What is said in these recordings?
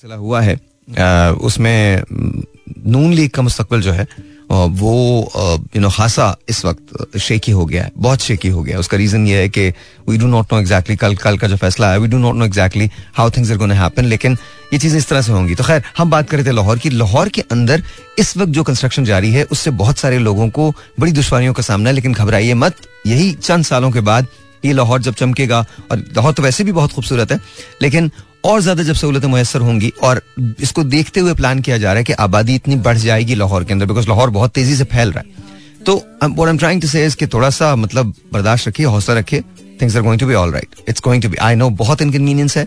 सिलसिला हुआ है उसमें नून लीग का मुस्तकबिल जो है वो यू नो खासा इस वक्त शेकी हो गया है, बहुत शेकी हो गया है। उसका रीजन ये है कि we do not know exactly कल कल का जो फैसला है we do not know exactly how things are gonna happen लेकिन ये चीज़ें इस तरह से होंगी। तो खैर, हम बात कर रहे थे लाहौर की। लाहौर के अंदर इस वक्त जो कंस्ट्रक्शन जारी है, उससे बहुत सारे लोगों को बड़ी दुश्वारियों का सामना है, लेकिन घबराइए मत। यही चंद सालों के बाद ये लाहौर जब चमकेगा, और लाहौर तो वैसे भी बहुत खूबसूरत है, लेकिन और ज़्यादा जब सहूलतें मैसर होंगी और इसको देखते हुए प्लान किया जा रहा है कि आबादी इतनी बढ़ जाएगी लाहौर के अंदर बिकॉज़ लाहौर बहुत तेज़ी से फैल रहा है। तो what I am trying to say थोड़ा सा मतलब बर्दाश्त रखिए, हौसला रखिए। Things are going to be all right it's going to be I know बहुत इनकन्वीनियंस है।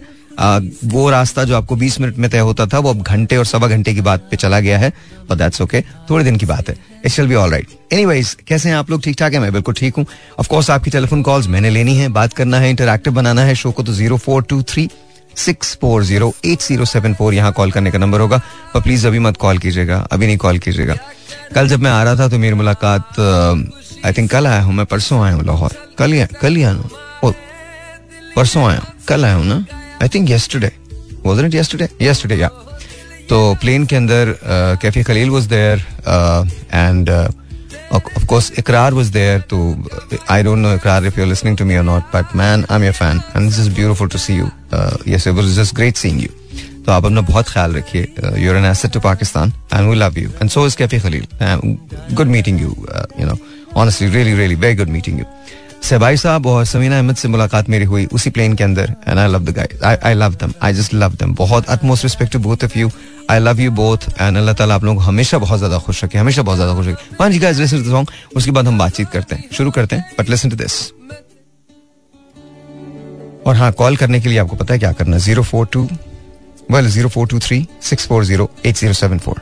वो रास्ता जो आपको 20 मिनट में तय होता था, वो अब घंटे और सवा घंटे की बात पे चला गया है बट दैट्स ओके थोड़े दिन की बात है। It shall be all right anyways कैसे हैं आप लोग? ठीक ठाक है? मैं बिल्कुल ठीक हूँ। ऑफकोर्स आपकी टेलीफोन कॉल्स मैंने लेनी है। बात करना है इंटरक्टिव बनाना है। शो को तो zero four two three six four zero eight zero seven four यहाँ कॉल करने का नंबर होगा। पर प्लीज़ अभी मत कॉल कीजिएगा, अभी नहीं कॉल कीजिएगा। कल जब मैं आ रहा था तो मेरी मुलाकात आई थिंक कल आया हूँ मैं, परसों आया हूँ लाहौर। कल ही कल ही आया हूँ। परसों आया हूँ, कल आया हूँ ना? I think yesterday wasn't it yesterday? Yesterday, yeah. तो प्लेन के अंदर Kaifi Khalil was there and of course ikrar was there to i don't know ikrar if you're listening to me or not but man i'm your fan and this is beautiful to see you uh, yes it was just great seeing you तो आप अपना बहुत ख्याल रखिए you're an asset to Pakistan and we love you and so is Kaifi Khalil good meeting you you know honestly really really very good meeting you सहबाई साहब और समीना अहमद से मुलाकात मेरी हुई उसी प्लेन के अंदर and I love the guys I love them I just love them बहुत utmost respect to both of you I love you both and अल्लाह ताला आप लोग हमेशा बहुत ज़्यादा खुश रखे, हमेशा बहुत ज़्यादा खुश रखे। हाँ जी गाइस लिसन टू सॉन्ग उसके बाद हम बातचीत करते हैं, शुरू करते हैं बट लिसन टू दिस और हाँ कॉल करने के लिए आपको पता है क्या करना zero four two well zero four two three six four zero eight zero seven four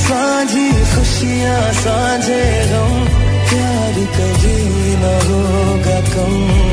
साझी खुशियाँ साझे गम प्यार कभी न होगा कम।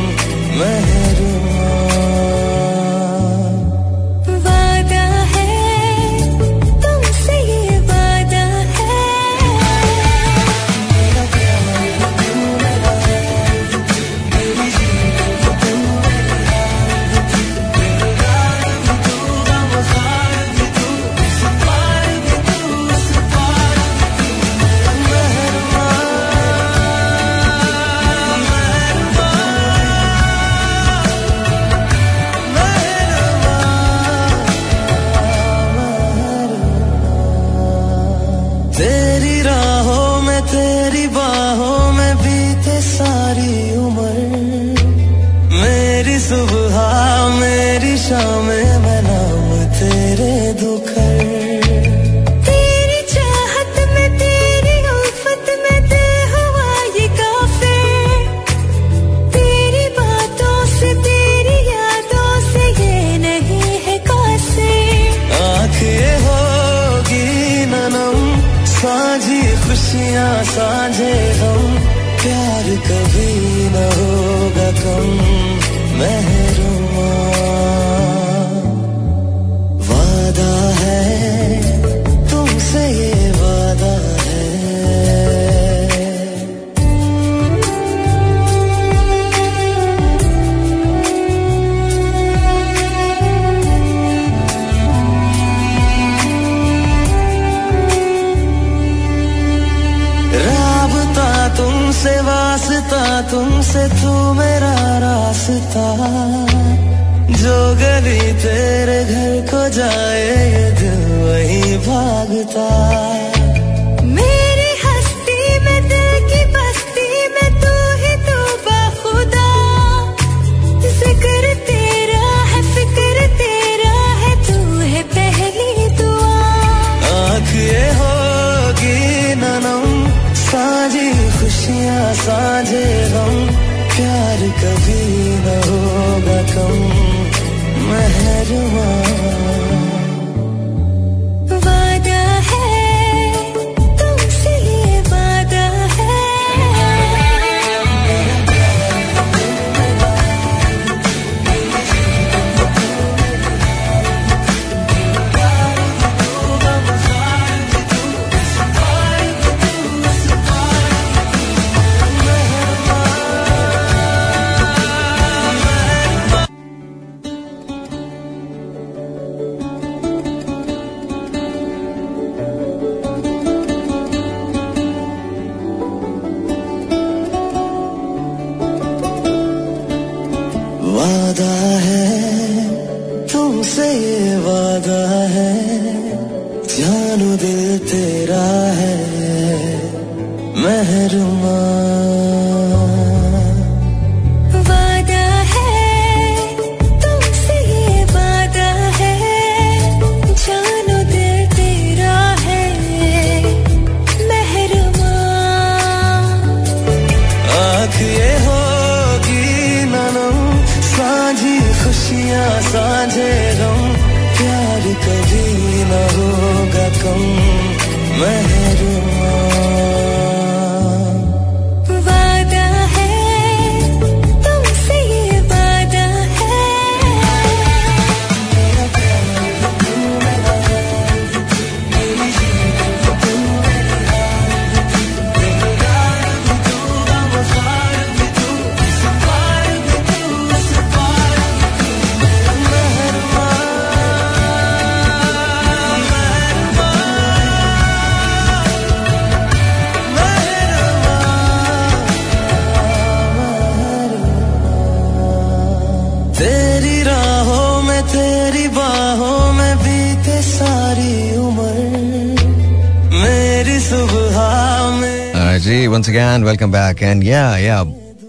वेलकम बैक एंड या या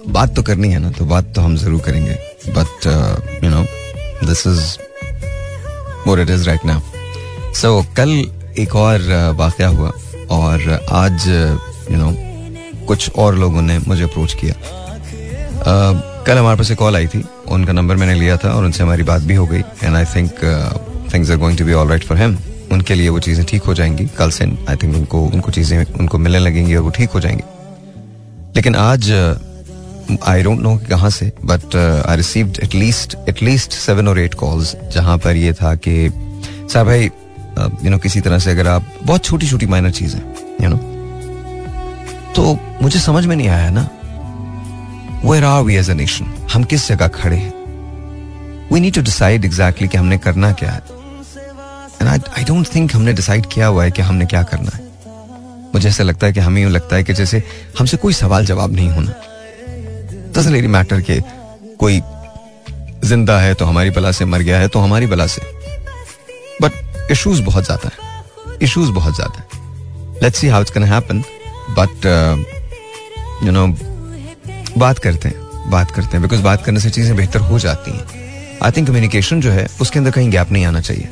बात तो करनी है ना तो बात तो हम ज़रूर करेंगे. But you know this is what it is right now so कल एक और uh, वाकया हुआ और आज यू नो कुछ और लोगों ने मुझे अप्रोच किया. Uh, कल हमारे पास एक कॉल आई थी. उनका नंबर मैंने लिया था और उनसे हमारी बात भी हो गई. And I think things are going to be all right for him उनके लिए वो चीज़ें ठीक हो जाएँगी. कल से आई थिंक उनको उनको चीज़ें उनको मिलने लगेंगी और वो ठीक हो जाएँगी. लेकिन आज आई डोंट नो कहाँ से but I received at least at least seven और एट कॉल्स जहाँ पर ये था कि सर भाई यू नो किसी तरह से अगर आप, बहुत छोटी छोटी माइनर चीज़ें यू नो तो मुझे समझ में नहीं आया ना where are we as a nation हम किस जगह खड़े हैं? We need to decide exactly कि हमने करना क्या है। एंड आई डोंट थिंक हमने डिसाइड किया हुआ है कि हमने क्या करना है। मुझे ऐसा लगता है कि हमें यूँ लगता है कि जैसे हमसे कोई सवाल जवाब नहीं होना। रियली मैटर के कोई ज़िंदा है तो हमारी बला से मर गया है तो हमारी बला से। बट इश्यूज़ बहुत ज़्यादा है। इश्यूज़ बहुत ज़्यादा है। Let's see how it's can happen but you know बात करते हैं, बात करते हैं बिकॉज़ बात करने से चीज़ें बेहतर हो जाती हैं। आई थिंक कम्युनिकेशन जो है, उसके अंदर कहीं गैप नहीं आना चाहिए।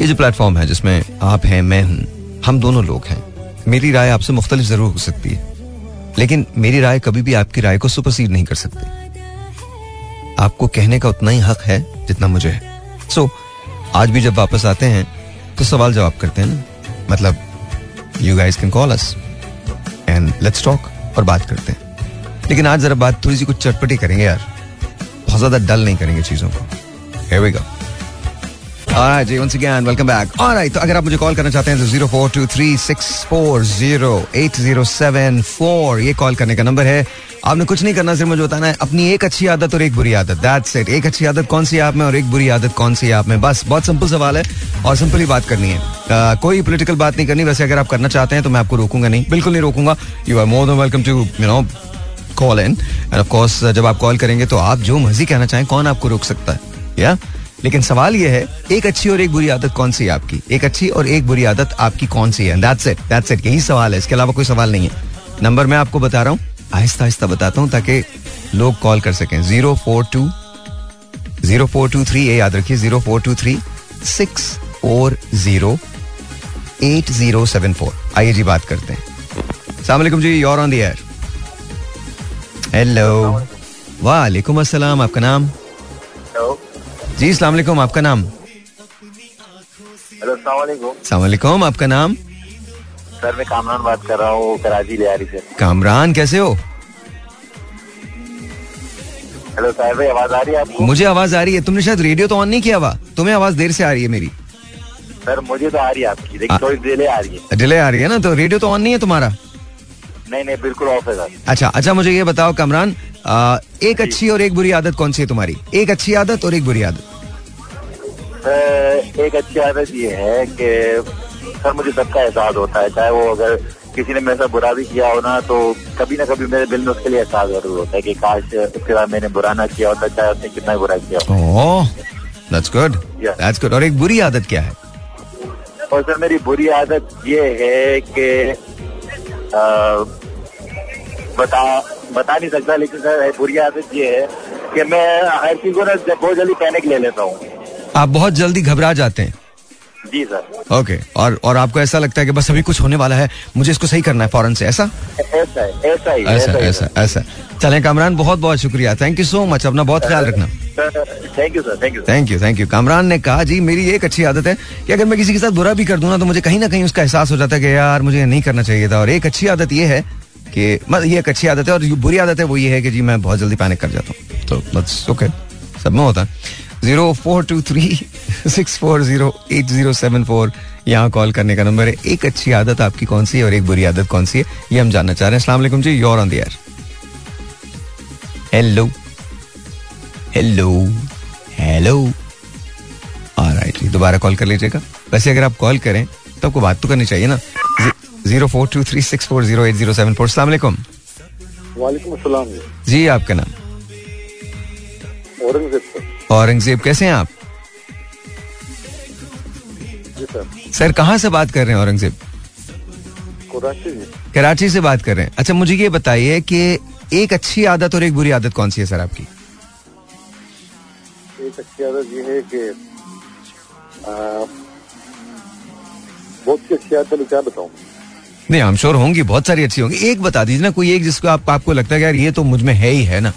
ये जो प्लेटफॉर्म है जिसमें आप हैं, मैं हूँ, हम दोनों लोग हैं मेरी राय आपसे मुख्तलिफ़ ज़रूर हो सकती है। लेकिन मेरी राय कभी भी आपकी राय को सुपरसीड नहीं कर सकती। आपको कहने का उतना ही हक है जितना मुझे है। सो so, आज भी जब वापस आते हैं तो सवाल जवाब करते हैं ना। मतलब you guys can call us and let's talk और बात करते हैं। लेकिन आज जरा बात थोड़ी सी कुछ चटपटी करेंगे यार। बहुत ज़्यादा डल नहीं करेंगे चीज़ों को. Alright, जी, once again, welcome back. Alright, तो अगर आप मुझे कॉल करना चाहते हैं तो zero four two three six four zero eight zero seven four ये कॉल करने का नंबर है। आपने कुछ नहीं करना सिर्फ़ मुझे बताना है। अपनी एक अच्छी आदत और एक बुरी आदत। दैट्स इट एक अच्छी आदत कौन सी आप में और एक बुरी आदत कौन सी आप में? बस बहुत सिंपल सवाल है और सिंपल ही बात करनी है। uh, कोई पॉलिटिकल बात नहीं करनी। वैसे अगर आप करना चाहते हैं तो मैं आपको रोकूँगा नहीं। बिल्कुल नहीं रोकूँगा। You are more than welcome to you know call in and of course जब आप कॉल करेंगे तो आप जो मर्ज़ी कहना चाहें कौन आपको रोक सकता है? या लेकिन सवाल यह है एक अच्छी और एक बुरी आदत कौन सी है आपकी? एक अच्छी और एक बुरी आदत आपकी कौन सी है? दैट्स इट दैट्स इट यही सवाल है। इसके अलावा कोई सवाल नहीं है। नंबर मैं आपको बता रहा हूँ आहिस्ता आहिस्ता बताता हूँ ताकि लोग कॉल कर सकें। Zero four two zero four two three ये याद रखिए zero four two three six four zero eight zero seven four. आइए जी बात करते हैं। सलामकुम जी you're on the air hello वालेकुम। अस्सलाम आपका नाम? जी वालेकुम आपका नाम? हेलो आपका नाम? सर मैं कामरान बात कर रहा हूँ कराची लियारी से कामरान कैसे हो? हेलो साहब आवाज़ आ रही है आपको? मुझे आवाज़ आ रही है तुमने शायद रेडियो तो ऑन नहीं किया हुआ? तुम्हें आवाज़ देर से आ रही है मेरी। सर मुझे तो आ रही है आपकी। लेकिन थोड़ी डिले आ रही है। डिले आ रही है ना तो रेडियो तो ऑन नहीं है तुम्हारा? नहीं नहीं बिल्कुल ऑफ़ है सर। अच्छा अच्छा मुझे ये बताओ कमरान आ, एक अच्छी और एक बुरी आदत कौन सी है तुम्हारी? एक अच्छी आदत और एक बुरी आदत। एक अच्छी आदत ये है कि सर मुझे सबका एहसास होता है। चाहे वो अगर किसी ने मेरे साथ बुरा भी किया हो ना तो कभी ना कभी मेरे दिल में उसके लिए एहसास ज़रूर होता है कि काश उसके बाद मैंने बुरा ना किया होता चाहे उसने कितना ही बुरा किया हो। That's good Yeah. That's good और एक बुरी आदत क्या है? और सर मेरी बुरी आदत ये है कि बता बता नहीं सकता लेकिन सर बुरी आदत ये है कि मैं हर चीज़ को ना बहुत जल्दी पैनिक ले लेता हूँ। आप बहुत जल्दी घबरा जाते हैं। जी सर। ओके और और आपको ऐसा लगता है कि बस अभी कुछ होने वाला है मुझे इसको सही करना है फ़ौरन से ऐसा? ऐसा ऐसा ऐसा ऐसा ऐसा चलें कामरान बहुत बहुत शुक्रिया। थैंक यू सो मच अपना बहुत ख्याल रखना। Thank you sir thank you thank you thank you Kamran ने कहा जी मेरी एक अच्छी आदत है कि अगर मैं किसी के साथ बुरा भी कर दूँ ना तो मुझे कहीं ना कहीं उसका एहसास हो जाता है कि यार मुझे नहीं करना चाहिए था। और एक अच्छी आदत ये है कि मतलब ये एक अच्छी आदत है और बुरी आदत है वो ये है कि जी मैं बहुत जल्दी पैनिक कर जाता हूँ। तो बस ओके सब में होता है। Zero four two three six four zero eight zero seven four यहाँ कॉल करने का नंबर है। एक अच्छी आदत आपकी कौन सी है और एक बुरी आदत कौन सी है ये हम जानना चाह रहे हैं। वालेकुम जी you're on the air hello hello hello alright जी दोबारा कॉल कर लीजिएगा। वैसे अगर आप कॉल करें तो आपको बात तो करनी चाहिए ना। Zero four two three six four zero eight zero seven four. सलाम वालेकुम अस्सलाम। जी आपका नाम? औरंगज़ेब औरंगज़ेब कैसे हैं आप? जी सर। सर कहाँ से बात कर रहे हैं औरंगज़ेब? कराची से बात कर रहे हैं। अच्छा मुझे ये बताइए कि एक अच्छी आदत और एक बुरी आदत कौन सी है सर आपकी? एक अच्छी आदत ये है कि बहुत सी अच्छी आदत क्या बताऊँ। नहीं हम श्योर होंगी बहुत सारी अच्छी होंगी। एक बता दीजिए ना कोई एक जिसको आप, आपको लगता है यार ये तो मुझमें है ही है ना?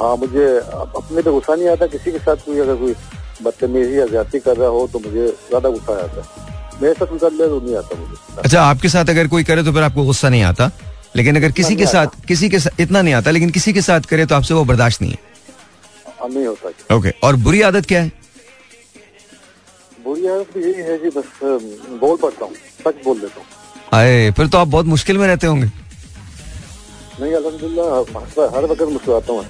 हाँ मुझे अपने पे गुस्सा नहीं आता किसी के साथ कोई अगर कोई बदतमीजी या ज़्यादा कर रहा हो तो मुझे ज़्यादा गुस्सा आता। है मेरे साथ कर ले तो नहीं आता मुझे। अच्छा आपके साथ अगर कोई करे तो फिर आपको गुस्सा नहीं आता? लेकिन अगर किसी के साथ किसी के साथ इतना नहीं आता लेकिन किसी के साथ करे तो आपसे वो बर्दाश्त नहीं हाँ, नहीं होता है ओके और बुरी आदत क्या है? बुरी आदत यही है कि बस बोल पड़ता हूँ। सच बोल देता हूँ आए फिर तो आप बहुत मुश्किल में रहते होंगे। नहीं अलहमदिल्ला हर वक्त मुस्कुराता हूँ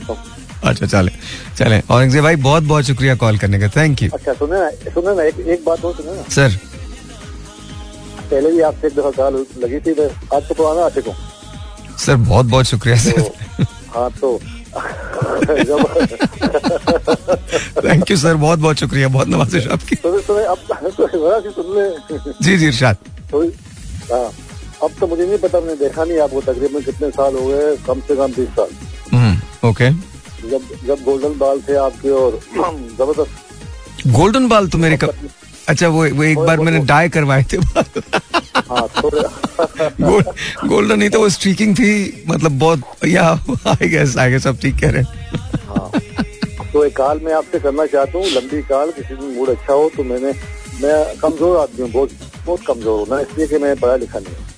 अच्छा चले चले। औरंगज़ेब भाई बहुत बहुत शुक्रिया कॉल करने का थैंक यू अच्छा सुने ना सुने ना एक, एक बात और सुने ना। सर। पहले भी आपसे एक दफ़ा कॉल लगी थी आज तो पुराना आशिक हूँ। सर बहुत बहुत शुक्रिया तो सर। हाँ तो। थैंक यू सर बहुत बहुत शुक्रिया बहुत नवाजिश आपकी। तो जी जी इरशाद। तो हाँ। अब तो मुझे नहीं पता मैंने देखा नहीं आपको तकरीबन कितने साल हो गए कम से कम बीस साल। Hmm okay. जब जब गोल्डन बाल थे आपके और ज़बरदस्त। गोल्डन बाल तो मेरे कब अच्छा वो वो एक बार मैंने डाई करवाए थे। बाल हाँ गोल्डन नहीं तो वो स्ट्रीकिंग थी मतलब बहुत या आई गेस आई गेस अब ठीक कह रहे हैं। हाँ। तो एक कॉल मैं आपसे करना चाहता हूँ लंबी काल किसी दिन मूड अच्छा हो तो मैंने मैं कमज़ोर आदमी हूँ बहुत बहुत कमज़ोर हूँ। ना इसलिए कि मैं पढ़ा लिखा नहीं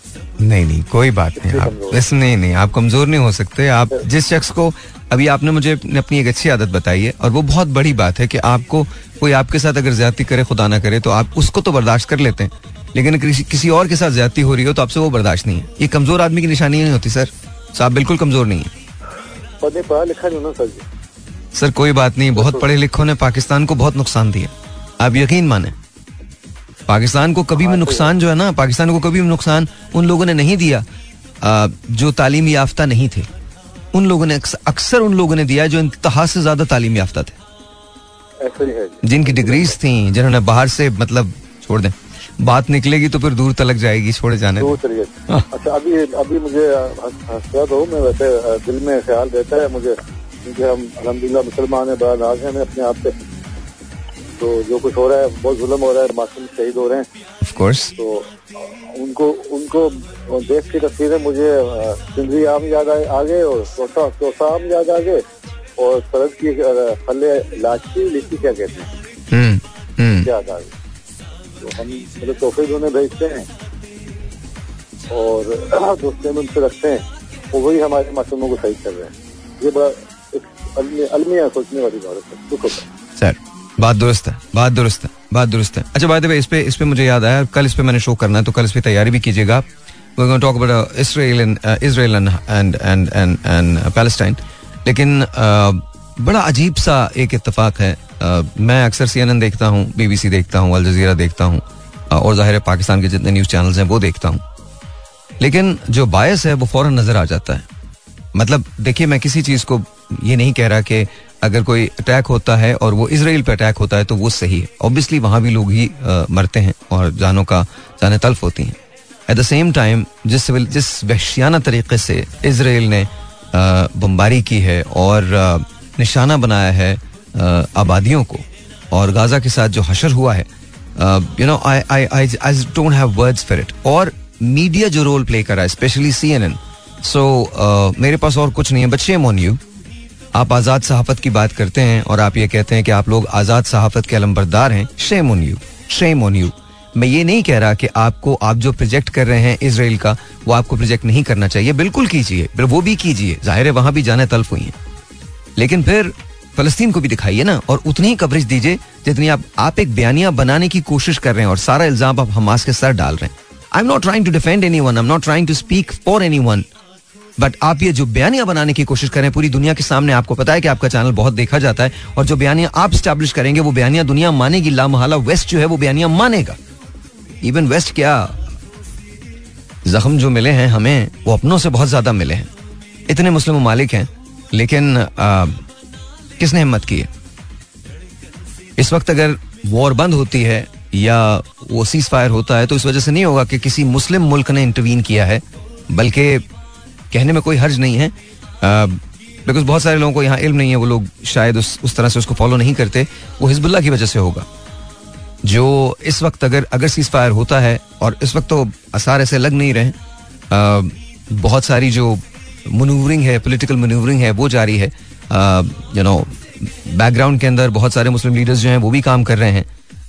नहीं नहीं कोई बात नहीं। आप। वैसे नहीं नहीं आप कमज़ोर नहीं हो सकते। आप जिस शख्स को अभी आपने मुझे अपनी एक अच्छी आदत बताई है और वो बहुत बड़ी बात है कि आपको कोई आपके साथ अगर ज़्यादा करे खुदा ना करे तो आप उसको तो बर्दाश्त कर लेते हैं। लेकिन किसी, किसी और के साथ ज़्यादा हो रही हो तो आपसे वो बर्दाश्त नहीं है। ये कमज़ोर आदमी की निशानी नहीं होती सर। तो आप बिल्कुल कमज़ोर नहीं है। पढ़ा लिखा नहीं ना सर सर कोई बात नहीं। बहुत पढ़े लिखों ने पाकिस्तान को बहुत नुकसान दिया। आप यकीन माने? पाकिस्तान को कभी भी नुकसान जो है ना पाकिस्तान को कभी भी नुकसान उन लोगों ने नहीं दिया आ, जो तालीम याफ्ता नहीं थे। उन लोगों ने अक्सर उन लोगों ने दिया जो इंतहा से ज़्यादा तालीम याफ्ता थे। ही है जिनकी डिग्रीज थी जिन्होंने बाहर से मतलब छोड़ दें बात निकलेगी तो फिर दूर तलक जाएगी छोड़े जाने तो दें। हाँ। अच्छा अभी अभी मुझे हंस- हंसता तो मैं वैसे दिल में ख्याल रहता है मुझे क्योंकि हम अलहमदिल्ला मुसलमान है बड़ा नाज है मैं अपने आप पे तो जो कुछ हो रहा है बहुत जुल्म हो रहा है मासूम शहीद हो रहे हैं। ऑफ़ कोर्स तो उनको उनको देख की तस्वीरें मुझे ज़िंदगी आम याद आ आ गए और तोसा तोसा आम याद आ गए और सरद की फले लाची लिट्टी क्या कहते हैं? हम्म हम्म। क्या था तो हम मतलब तोहफे भी उन्हें भेजते हैं और दोस्ते में उनसे रखते हैं। वो वही हमारे मासूमों को सही कर रहे हैं। ये बड़ा एक अलमिया सोचने वाली बात है। दुख होता है। सर बात दुरुस्त है बात दुरुस्त है बात दुरुस्त है। अच्छा बात इस पे इस पे मुझे याद आया कल इस पे मैंने शो करना है तो कल इस पे तैयारी भी कीजिएगा uh, Israel and and and and and uh, Palestine. लेकिन uh, बड़ा अजीब सा एक इत्तेफाक है। Uh, मैं अक्सर सीएनएन देखता हूँ बीबीसी देखता हूँ अल जजीरा देखता हूँ uh, और ज़ाहिर है पाकिस्तान के जितने न्यूज़ चैनल्स हैं वो देखता हूँ। लेकिन जो बायस है वो फ़ौरन नज़र आ जाता है। मतलब देखिए मैं किसी चीज़ को ये नहीं कह रहा कि अगर कोई अटैक होता है और वो इसराइल पे अटैक होता है तो वो सही है। ऑब्वियसली वहाँ भी लोग ही अ, मरते हैं और जानों का जान तल्फ होती हैं। एट द सेम टाइम जिस जिस वहशियाना तरीके से इसराइल ने बमबारी की है और अ, निशाना बनाया है आबादियों को और गाजा के साथ जो हशर हुआ है you know I I I I don't have words for it और मीडिया जो रोल प्ले कर है specially C N N so मेरे पास और कुछ नहीं है बट शेम ऑन यू आप आज़ाद सहाफत की बात करते हैं और आप ये कहते हैं कि आप लोग आज़ाद सहाफत के अलम्बरदार हैं। Shame on you shame on you मैं ये नहीं कह रहा कि आपको, आप जो प्रोजेक्ट कर रहे हैं इसराइल का, वो आपको प्रोजेक्ट नहीं करना चाहिए। बिल्कुल कीजिए। वो भी कीजिए। ज़ाहिर है वहाँ भी जाने तल्फ हुई हैं। लेकिन फिर फलस्तीन को भी दिखाइए ना और उतनी ही कवरेज दीजिए जितनी आप आप एक बयानिया बनाने की कोशिश कर रहे हैं और सारा इल्ज़ाम आप हमास के सर डाल रहे हैं। I am not trying to defend anyone I am not trying to speak for anyone but आप ये जो बयानिया बनाने की कोशिश करें पूरी दुनिया के सामने आपको पता है कि आपका चैनल बहुत देखा जाता है और जो बयानिया आप स्टैब्लिश करेंगे वो बयानिया दुनिया मानेगी लामहला वेस्ट जो है वो बयानिया मानेगा। इवन वेस्ट क्या जख्म जो मिले हैं हमें वो अपनों से बहुत ज़्यादा मिले हैं। इतने मुस्लिम ममालिक हैं लेकिन आ, किसने हिम्मत की है? इस वक्त अगर वॉर बंद होती है या वो सीज फायर होता है तो इस वजह से नहीं होगा कि किसी मुस्लिम मुल्क ने इंटरवीन किया है बल्कि कहने में कोई हर्ज नहीं है। बिकॉज़ बहुत सारे लोगों को यहाँ इल्म नहीं है वो लोग शायद उस उस तरह से उसको फॉलो नहीं करते। वो हिजबुल्ला की वजह से होगा। जो इस वक्त अगर अगर सीज फायर होता है और इस वक्त तो आसार ऐसे लग नहीं रहे अ, बहुत सारी जो मनूवरिंग है पॉलिटिकल मनूवरिंग है वो जारी है। यू नो बैकग्राउंड के अंदर बहुत सारे मुस्लिम लीडर्स जो हैं वो भी काम कर रहे हैं।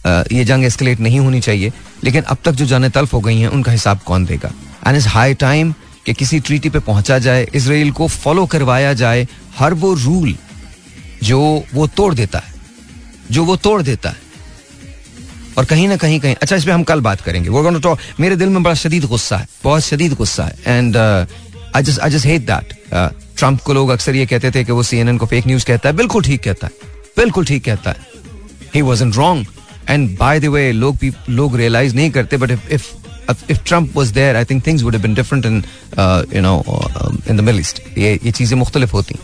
अ, ये जंग एस्केलेट नहीं होनी चाहिए। लेकिन अब तक जो जाने तल्फ हो गई हैं उनका हिसाब कौन देगा? एंड इज़ हाई टाइम कि किसी ट्रीटी पे पहुँचा जाए इसराइल को फॉलो करवाया जाए, हर वो रूल जो वो तोड़ देता है, जो वो तोड़ देता है। और कहीं ना कहीं कहीं अच्छा इस पर हम कल बात करेंगे। We're gonna talk- मेरे दिल में बड़ा शदीद गुस्सा है, बहुत शदीद गुस्सा है। And I just I just hate that Trump को लोग अक्सर ये कहते थे कि वो सीएनएन को फेक न्यूज़ कहता है। बिल्कुल ठीक कहता है, बिल्कुल ठीक कहता है। He wasn't wrong. And by the way लोग लोग रियलाइज़ नहीं करते but if if there, I think things would have been different in, uh, you know, uh, in the Middle East. ये ये चीज़ें मुख्तलिफ़ होती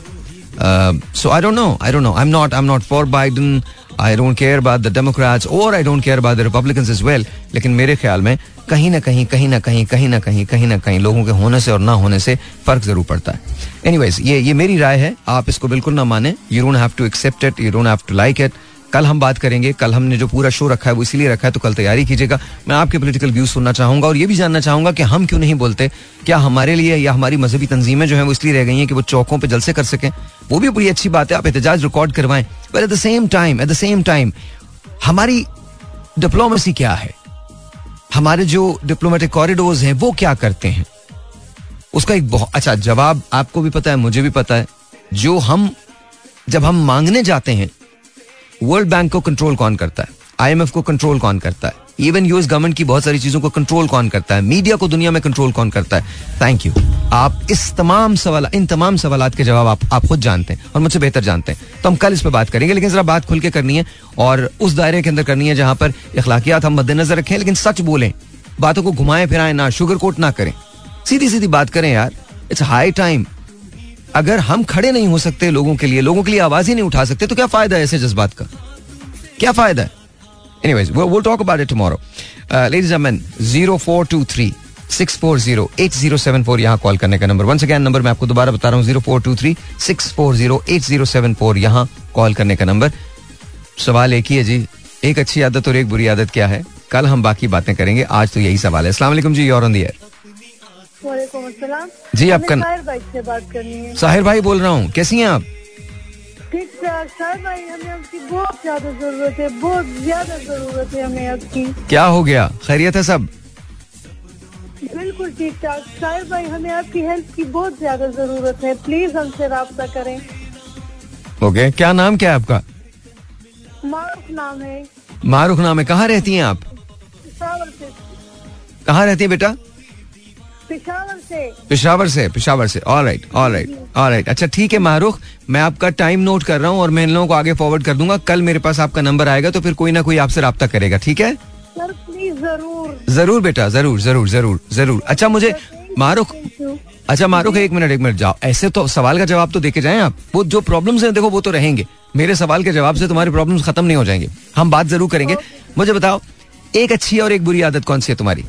so I don't know I don't know I am not I am not for Biden I don't care about the Democrats और I don't care about the Republicans as well लेकिन मेरे ख्याल में कहीं ना कहीं कहीं ना कहीं कहीं ना कहीं कहीं ना कहीं लोगों के होने से और ना होने से फ़र्क ज़रूर पड़ता है एनीवेज ये ये मेरी राय है आप इसको बिल्कुल ना माने you don't have to accept it you don't have to like it कल हम बात करेंगे, कल हमने जो पूरा शो रखा है वो इसीलिए रखा है तो कल तैयारी कीजिएगा। मैं आपके पॉलिटिकल व्यूज़ सुनना चाहूँगा और ये भी जानना चाहूँगा कि हम क्यों नहीं बोलते? क्या हमारे लिए या हमारी मजहबी तंजीमें जो है वो इसलिए रह गई हैं कि वो चौकों पे जलसे कर सकें? वो भी बड़ी अच्छी बात है, आप एहतजाज रिकॉर्ड करवाएँ। But at the same time at the same time हमारी डिप्लोमेसी क्या है? हमारे जो डिप्लोमेटिक कॉरिडोर्स हैं, वो क्या करते हैं? उसका एक बहुत अच्छा जवाब आपको भी पता है, मुझे भी पता है। जो हम, जब हम मांगने जाते हैं वर्ल्ड बैंक को कंट्रोल कौन करता है? आईएमएफ को कंट्रोल कौन करता है? इवन यूएस गवर्नमेंट की बहुत सारी चीज़ों को कंट्रोल कौन करता है? मीडिया को दुनिया में कंट्रोल कौन करता है? थैंक यू आप इस तमाम सवाल, इन तमाम सवाल के जवाब आप आप खुद जानते हैं और मुझसे बेहतर जानते हैं। तो हम कल इस पर बात करेंगे, लेकिन जरा बात खुल के करनी है और उस दायरे के अंदर करनी है जहाँ पर इखलाकियात हम मद्देनजर रखें, लेकिन सच बोलें, बातों को घुमाएँ, फिराएँ, ना शुगर कोट ना करें। सीधी सीधी बात करें यार इट्स हाई टाइम अगर हम खड़े नहीं हो सकते लोगों के लिए लोगों के लिए आवाज़ ही नहीं उठा सकते तो क्या फ़ायदा है ऐसे जज्बात का? क्या फ़ायदा है? Anyways we'll, we'll talk about it tomorrow. Uh, ladies and men 0423 640 8074 यहाँ कॉल करने का नंबर वन अगेन नंबर मैं आपको दोबारा बता रहा हूँ 0423 640 8074 यहाँ कॉल करने का नंबर सवाल एक ही है जी. एक अच्छी आदत और एक बुरी आदत क्या है? कल हम बाकी बातें करेंगे. आज तो यही सवाल है. वालेकुम जी योर ऑन दी एयर जी, आपका ताहिर भाई से बात करनी है। साहिर भाई बोल रहा हूँ। कैसी हैं आप? ठीक ठाक साहब भाई हमें आपकी बहुत ज़्यादा ज़रूरत है बहुत ज़्यादा ज़रूरत है हमें आपकी। क्या हो गया? खैरियत है सब? बिल्कुल ठीक ठाक। साहिब भाई हमें आपकी हेल्प की बहुत ज़्यादा ज़रूरत है। प्लीज़ हमसे रब्ता करें। ओके क्या नाम क्या है आपका? मारूफ नाम है। मारूफ नाम है। कहाँ रहती हैं आप? कहाँ रहती है बेटा? पिशावर से। पिशावर से पिशावर से। All right all right all right अच्छा ठीक है मारूख मैं आपका टाइम नोट कर रहा हूँ और मैं इन लोगों को आगे फॉरवर्ड कर दूँगा। कल मेरे पास आपका नंबर आएगा तो फिर कोई ना कोई आपसे रब्ता करेगा ठीक है? सर प्लीज़ ज़रूर। ज़रूर बेटा ज़रूर ज़रूर ज़रूर ज़रूर। अच्छा मुझे मारूख अच्छा मारूख एक मिनट एक मिनट जाओ। ऐसे तो सवाल का जवाब तो देके जाएँ आप। वो जो प्रॉब्लम्स हैं देखो वो तो रहेंगे। मेरे सवाल के जवाब से तुम्हारी प्रॉब्लम्स खत्म नहीं हो जाएँगे। हम बात ज़रूर करेंगे। मुझे बताओ एक अच्छी और एक बुरी आदत कौन सी है तुम्हारी?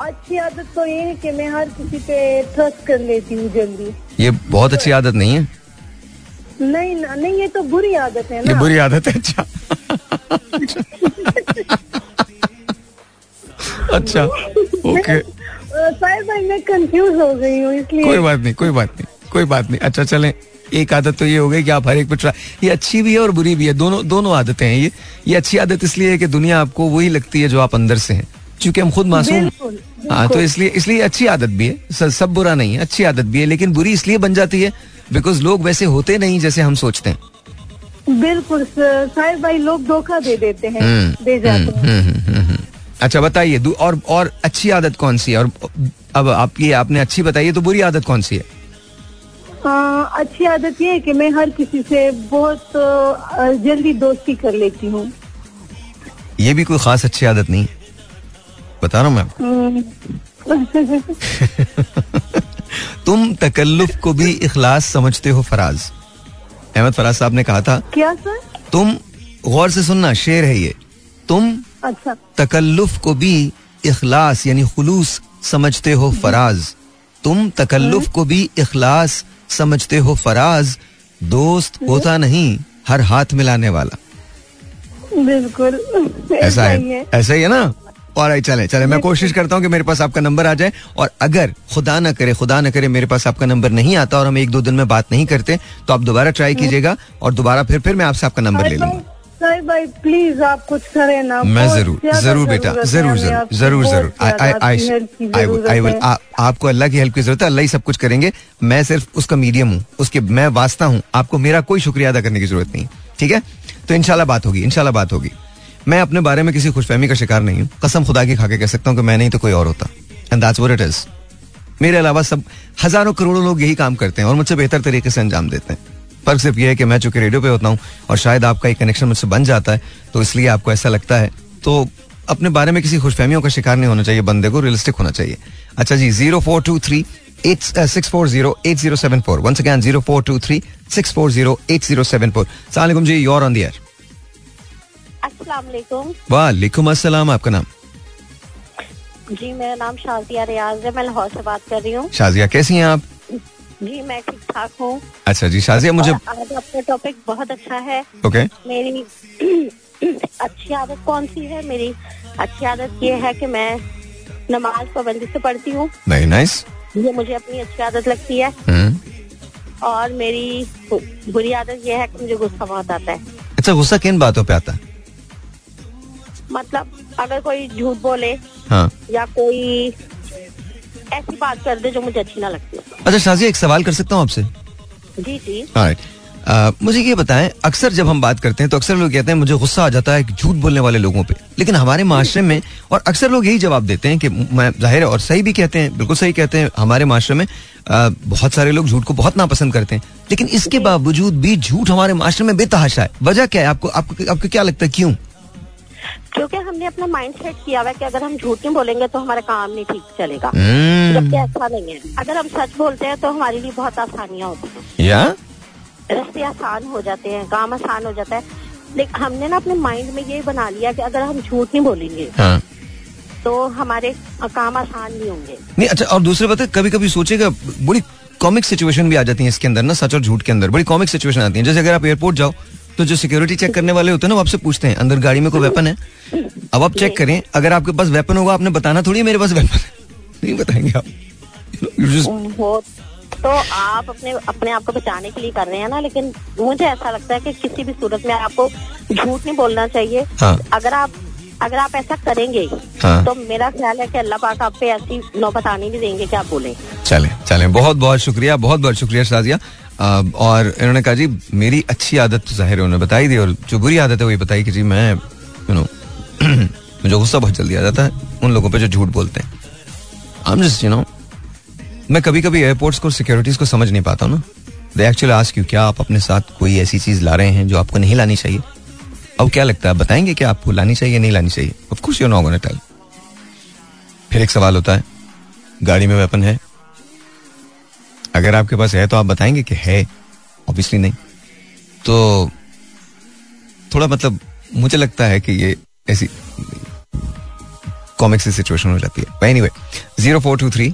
अच्छी आदत तो ये है कि मैं हर किसी पे ट्रस्ट कर लेती हूँ जल्दी। ये बहुत अच्छी आदत नहीं है? नहीं ना नहीं ये तो बुरी आदत है ना। ये बुरी आदत है अच्छा। अच्छा ओके। साहिब भाई मैं कंफ्यूज हो गई हूँ इसलिए। कोई बात नहीं कोई बात नहीं कोई बात नहीं। अच्छा चलें एक आदत तो ये हो गई कि आप हर एक पे ट्राई ये अच्छी भी है और बुरी भी है दोनों दोनों आदतें हैं ये। ये अच्छी आदत इसलिए है कि दुनिया आपको वही लगती है जो आप अंदर से हैं। क्योंकि हम खुद मासूम हाँ तो इसलिए इसलिए अच्छी आदत भी है। सब बुरा नहीं है अच्छी आदत भी है लेकिन बुरी इसलिए बन जाती है बिकॉज़ लोग वैसे होते नहीं जैसे हम सोचते हैं। बिल्कुल साहिब भाई लोग धोखा दे देते हैं हम्म, दे जाते हैं। हम्म, हम्म, हम्म, हम्म। अच्छा बताइए और और अच्छी आदत कौन सी है? और अब आप ये आपने अच्छी बताइए तो बुरी आदत कौन सी है? हाँ, अच्छी आदत ये है कि मैं हर किसी से बहुत जल्दी दोस्ती कर लेती हूँ। ये भी कोई खास अच्छी आदत नहीं। बता रहा हूँ मैं आपको? हम्म, तुम तकल्लुफ को भी इखलास समझते हो फराज। अहमद फराज साहब ने कहा था क्या सर? तुम गौर से सुनना शेर है ये। तुम अच्छा। तकल्लुफ को भी इखलास यानी खुलूस समझते हो फराज। तुम तकल्लुफ को भी इखलास समझते हो फराज। दोस्त होता नहीं हर हाथ मिलाने वाला। बिल्कुल। ऐसा है। ऐसा ही है ना? और आई चले चले। मैं कोशिश करता हूँ कि मेरे पास आपका नंबर आ जाए और अगर खुदा ना करे खुदा ना करे मेरे पास आपका नंबर नहीं आता और हम एक दो दिन में बात नहीं करते तो आप दोबारा ट्राई कीजिएगा और दोबारा फिर फिर मैं आपसे आपका नंबर ले लूँगा। भाई प्लीज़ आप कुछ करें ना। मैं ज़रूर ज़रूर बेटा ज़रूर ज़रूर ज़रूर ज़रूर। आई विल आपको अल्लाह की हेल्प की ज़रूरत है अल्लाह ही सब कुछ करेंगे। मैं सिर्फ़ उसका मीडियम हूँ उसके मैं वास्ता हूँ आपको मेरा कोई शुक्रिया अदा करने की ज़रूरत नहीं ठीक है? तो इनशाला बात होगी इनशाला बात होगी। मैं अपने बारे में किसी खुशफहमी का शिकार नहीं हूँ। कसम खुदा की खा के कह सकता हूँ कि मैं नहीं तो कोई और होता। And that's what it is मेरे अलावा सब, हज़ारों करोड़ों लोग यही काम करते हैं और मुझसे बेहतर तरीके से अंजाम देते हैं। फ़र्क सिर्फ़ यह है कि मैं चूँकि रेडियो पे होता हूँ और शायद आपका एक कनेक्शन मुझसे बन जाता है तो इसलिए आपको ऐसा लगता है। तो अपने बारे में किसी खुशफहमियों का शिकार नहीं होना चाहिए, बंदे को रियलिस्टिक होना चाहिए। अच्छा जी zero four two three eight six four zero eight zero seven four one again zero four two three six four zero eight zero seven four सलाम जी योर ऑन द एयर अस्सलाम वालेकुम अस्सलाम आपका नाम? जी मेरा नाम शाजिया रियाज है मैं लाहौर से बात कर रही हूँ। शाजिया कैसी हैं आप? जी मैं ठीक ठाक हूँ। अच्छा जी शाजिया मुझे आज आपका टॉपिक बहुत अच्छा है। ओके मेरी अच्छी आदत कौन सी है? मेरी अच्छी आदत ये है कि मैं नमाज़ पाबंदी से पढ़ती हूँ। वेरी नाइस ये मुझे अपनी अच्छी आदत लगती है। और मेरी बुरी आदत ये है कि मुझे गुस्सा बहुत आता है। अच्छा गुस्सा किन बातों पे आता है? मतलब अगर कोई झूठ बोले हाँ। या कोई ऐसी बात कर दे जो मुझे अच्छी ना लगती अच्छा शाजिया एक सवाल कर सकता हूँ आपसे? जी जी। Alright. Uh, मुझे ये बताएँ अक्सर जब हम बात करते हैं तो अक्सर लोग कहते हैं मुझे गुस्सा आ जाता है झूठ बोलने वाले लोगों पे। लेकिन हमारे माशरे में और अक्सर लोग यही जवाब देते हैं कि मैं ज़ाहिर है और सही भी कहते हैं बिल्कुल सही कहते हैं हमारे माशरे में uh, बहुत सारे लोग झूठ को बहुत नापसंद करते हैं। लेकिन इसके बावजूद भी झूठ हमारे माशरे में बेतहाशा है। वजह क्या है? आपको आपको आपको क्या लगता है? क्यों? क्योंकि हमने अपना माइंड सेट किया हुआ है कि अगर हम झूठ नहीं बोलेंगे तो हमारा काम नहीं ठीक चलेगा। हम्म, जबकि ऐसा नहीं है। अगर हम सच बोलते हैं तो हमारे लिए बहुत आसानियाँ होती हैं। या? रास्ते आसान हो जाते हैं काम आसान हो जाता है। लेकिन हमने ना अपने माइंड में ये बना लिया कि अगर हम झूठ नहीं बोलेंगे हाँ। तो हमारे काम आसान नहीं होंगे। नहीं अच्छा और दूसरे बात है कभी कभी सोचेगा बड़ी कॉमिक सिचुएशन भी आ जाती है इसके अंदर ना सच और झूठ के अंदर। बड़ी कॉमिक सिचुएशन आती है। जैसे अगर आप एयरपोर्ट जाओ तो जो सिक्योरिटी चेक करने वाले होते हैं ना वो आपसे पूछते हैं अंदर गाड़ी में कोई वेपन है? अब आप चेक करें अगर आपके पास वेपन होगा आपने बताना थोड़ी मेरे पास वेपन है? नहीं बताएँगे आप। तो आप अपने अपने आप को बचाने के लिए कर रहे हैं ना लेकिन मुझे ऐसा लगता है कि किसी भी सूरत में आपको झूठ नहीं बोलना चाहिए। हाँ। अगर आप अगर आप ऐसा करेंगे हाँ। तो मेरा ख्याल है कि अल्लाह पाक आप पे ऐसी नौबत आने नहीं देंगे कि आप बोले। चले चले। बहुत बहुत शुक्रिया बहुत बहुत शुक्रिया शाजिया और इन्होंने कहा जी मेरी अच्छी आदत तो ज़ाहिर है उन्होंने बताई दी और जो बुरी आदत है वही बताई कि जी मैं यू नो मुझे गुस्सा बहुत जल्दी आ जाता है उन लोगों पे जो झूठ बोलते हैं। I am just you know मैं कभी कभी एयरपोर्ट्स को सिक्योरिटीज को समझ नहीं पाता हूँ ना। दे एक्चुअली आस्क यू क्या आप अपने साथ कोई ऐसी चीज़ ला रहे हैं जो आपको नहीं लानी चाहिए? अब क्या लगता है बताएँगे कि आपको लानी चाहिए नहीं लानी चाहिए? Of course you know gonna tell फिर एक सवाल होता है, गाड़ी में वेपन है? अगर आपके पास है तो आप बताएँगे कि है ऑब्वियसली नहीं। तो थोड़ा मतलब मुझे लगता है कि ये ऐसी कॉमिक सी सिचुएशन हो जाती है। Anyway zero four two three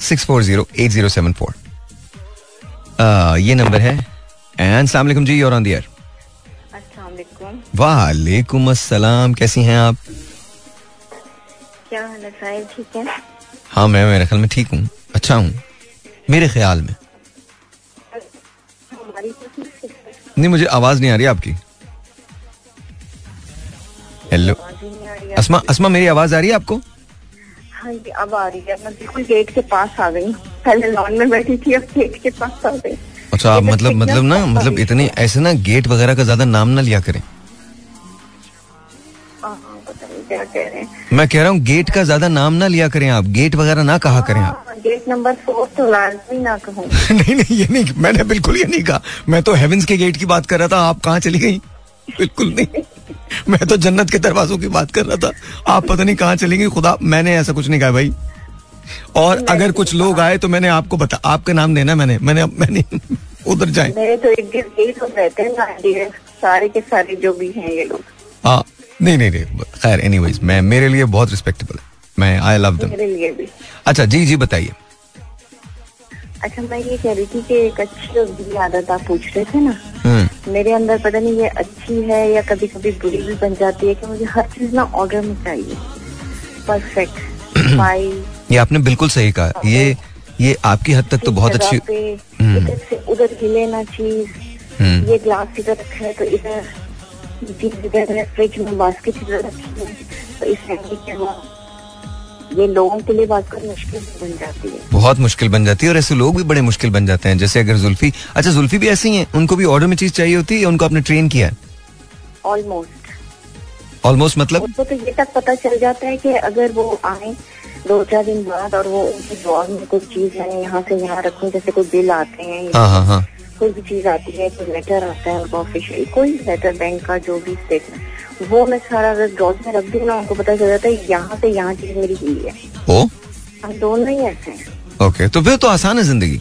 six four zero eight zero seven four ये नंबर है एंड सलामकुम जी और ऑन दियर वालेकुम। अस्सलाम कैसी हैं आप? क्या हाल है ठीक है? हाँ मैं मेरे ख्याल में ठीक हूँ। अच्छा हूँ। मेरे ख्याल में। नहीं मुझे आवाज़ नहीं आ रही आपकी। हेलो असमा अस्मा मेरी आवाज़ आ रही है आपको? हाँ जी अब आ रही है। मैं बिल्कुल गेट के पास आ गई पहले लॉन में बैठी थी अब गेट के पास आ गई। अच्छा आप मतलब मतलब ना मतलब इतने ऐसे ना गेट वगैरह का ज़्यादा नाम ना लिया करें। हाँ, हाँ, बताइए क्या कह रहे हैं? मैं कह रहा हूँ गेट का ज़्यादा नाम ना लिया करें आप। गेट वगैरह ना कहा करें आप। हाँ, गेट नंबर फोर तो लाजमी ना कहूँ। नहीं नहीं ये नहीं मैंने बिल्कुल ये नहीं कहा। मैं तो हेवंस के गेट की बात कर रहा था आप कहाँ चली गई? बिल्कुल नहीं। मैं तो जन्नत के दरवाजों की बात कर रहा था। आप पता नहीं कहाँ चली गई? खुदा मैंने ऐसा कुछ नहीं कहा भाई। और अगर कुछ लोग आए तो मैंने आपको बता आपका नाम देना मैंने मैंने मैंने उधर जाए। मेरे तो एक रहते हैं सारे के सारे जो भी हैं ये लोग। हाँ नहीं नहीं नहीं खैर एनीवेज मैं मेरे लिए बहुत रिस्पेक्टेबल है। मैं आई लव दम मेरे लिए भी। अच्छा जी जी बताइए। अच्छा मैं ये कह रही थी कि एक अच्छी और बुरी आदत आप पूछ रहे थे ना हम्म। मेरे अंदर पता नहीं ये अच्छी है या कभी कभी बुरी भी बन जाती है कि मुझे हर चीज़ ना ऑर्डर में चाहिए। परफेक्ट फ़ाइल ये आपने बिल्कुल सही कहा। ये ये आपकी हद तक तो बहुत अच्छी हम्म। उधर हिले ना चीज़ हम्म। ये ग्लास इधर रखा है तो इधर फ्रिज में बास्केट तो इस फैमिली के वहाँ ये लोगों के लिए बात कर मुश्किल बन जाती है। बहुत मुश्किल बन जाती है और ऐसे लोग भी बड़े मुश्किल बन जाते हैं। जैसे अगर जुल्फी अच्छा जुल्फी भी ऐसी हैं उनको भी ऑर्डर में चीज़ चाहिए होती है उनको आपने ट्रेन किया है? ऑलमोस्ट ऑलमोस्ट मतलब? उनको तो ये तक पता चल जाता है कि अगर वो आए दो चार दिन बाद और वो उनकी ड्रॉर में कोई चीज़ है यहाँ से यहाँ रखू जैसे कोई बिल आते हैं हाँ हाँ हाँ। कोई भी चीज़ आती है कोई लेटर आता है उनका ऑफिशियल कोई लेटर बैंक का जो भी स्टेटमेंट वो मैं सारा अगर ड्रॉर में रख दूँ ना उनको पता चल जाता है यहाँ से यहाँ चीज़ मेरी हुई है। दोनों ही ऐसे हैं। ओके तो फिर तो आसान है ज़िंदगी।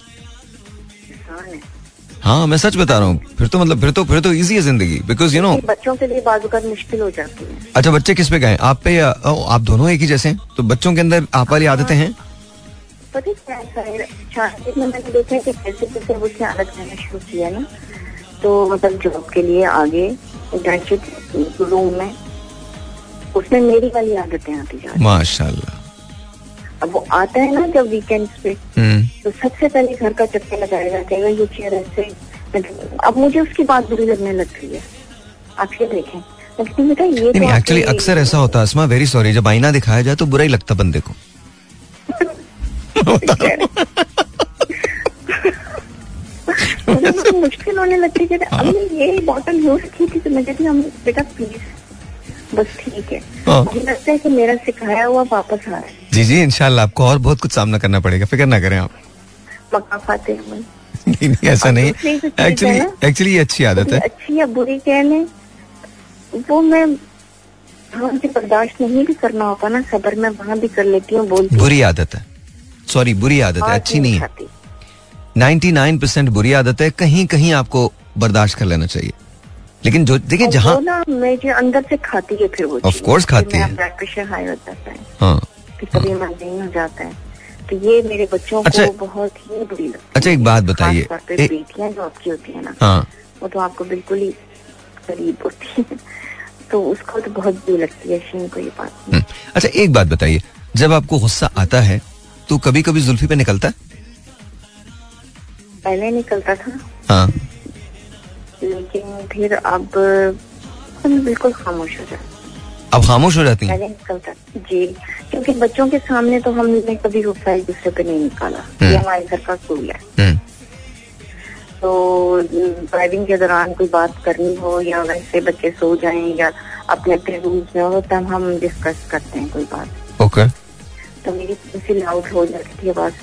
हाँ मैं सच बता रहा हूँ। फिर तो मतलब फिर तो फिर तो इजी है ज़िंदगी। बिकॉज़ यू नो बच्चों के लिए बाजू का मुश्किल हो जाती है। अच्छा बच्चे किस पे गए? आप पे या ओ, आप दोनों एक ही जैसे हैं? तो बच्चों के अंदर आप वाली आदतें हैं? पता है क्या है मैंने देखा कि कैसे कैसे उसने आदत करना शुरू किया ना तो मतलब जॉब के लिए आगे इंटर्नशिप रूम में उसमें मेरी वाली आदतें आती जा माशाल्लाह। अब वो आता है ना जब वीकेंड्स पे हम्म। तो सबसे पहले घर का चक्कर लगाएगा कहेगा ये चेयर ऐसे मतलब अब मुझे उसकी बात बुरी लगने लग गई है। आप ये देखें। नहीं तो एक्चुअली अक्सर ऐसा होता है असमा वेरी सॉरी जब आईना दिखाया जाए तो बुरा ही लगता बंदे को। मुश्किल होने लगती है कि हमने ये बॉटल यूज़ की थी तो मैं कहती हूँ हम बेटा प्लीज़ बस ठीक है। हाँ। मुझे लगता है कि मेरा सिखाया हुआ वापस आ रहा है। जी जी इंशाल्लाह आपको और बहुत कुछ सामना करना पड़ेगा। फ़िक्र ना करें आप। हैं नहीं नहीं ऐसा नहीं। एक्चुअली एक्चुअली ये अच्छी आदत है। अच्छी या बुरी कह लें वो मैं हाँ मुझे बर्दाश्त नहीं भी करना होता ना सबर मैं वहाँ भी कर लेती हूँ बोलती बुरी आदत है। सॉरी बुरी आदत है। अच्छी नहीं है। खाती। 99% बुरी आदत है। कहीं कहीं आपको बर्दाश्त कर लेना चाहिए। लेकिन जो देखिए जहाँ ना मुझे अंदर से खाती है फिर वो चीज़। खाती है। ब्लड प्रेशर हाई हो जाता है हाँ। कभी हो जाता है। तो ये मेरे बच्चों अच्छा- को बहुत ही बुरी लगती अच्छा एक बात बताइए। बेटियाँ जो आपकी होती है ना हाँ। वो तो आपको बिल्कुल ही करीब होती है। तो उसको तो बहुत बुरी लगती है शीन को ये बात हम्म, अच्छा एक बात बताइए। जब आपको गुस्सा आता है तो कभी कभी जुल्फी पे निकलता है? पहले निकलता था हाँ। लेकिन फिर अब हम बिल्कुल खामोश हो जाते अब खामोश हो जाती हैं? जी क्योंकि बच्चों के सामने तो हमने कभी गुस्सा एक दूसरे पे नहीं निकाला। हम्म। ये हमारे घर का असूल है। हम्म, तो ड्राइविंग के दौरान कोई बात करनी हो या वैसे बच्चे सो जाएँ या अपने अपने रूम्स में हो तब हम डिस्कस करते हैं कोई बात। ओके तो मेरी थोड़ी सी लाउड हो जाती थी आवाज़।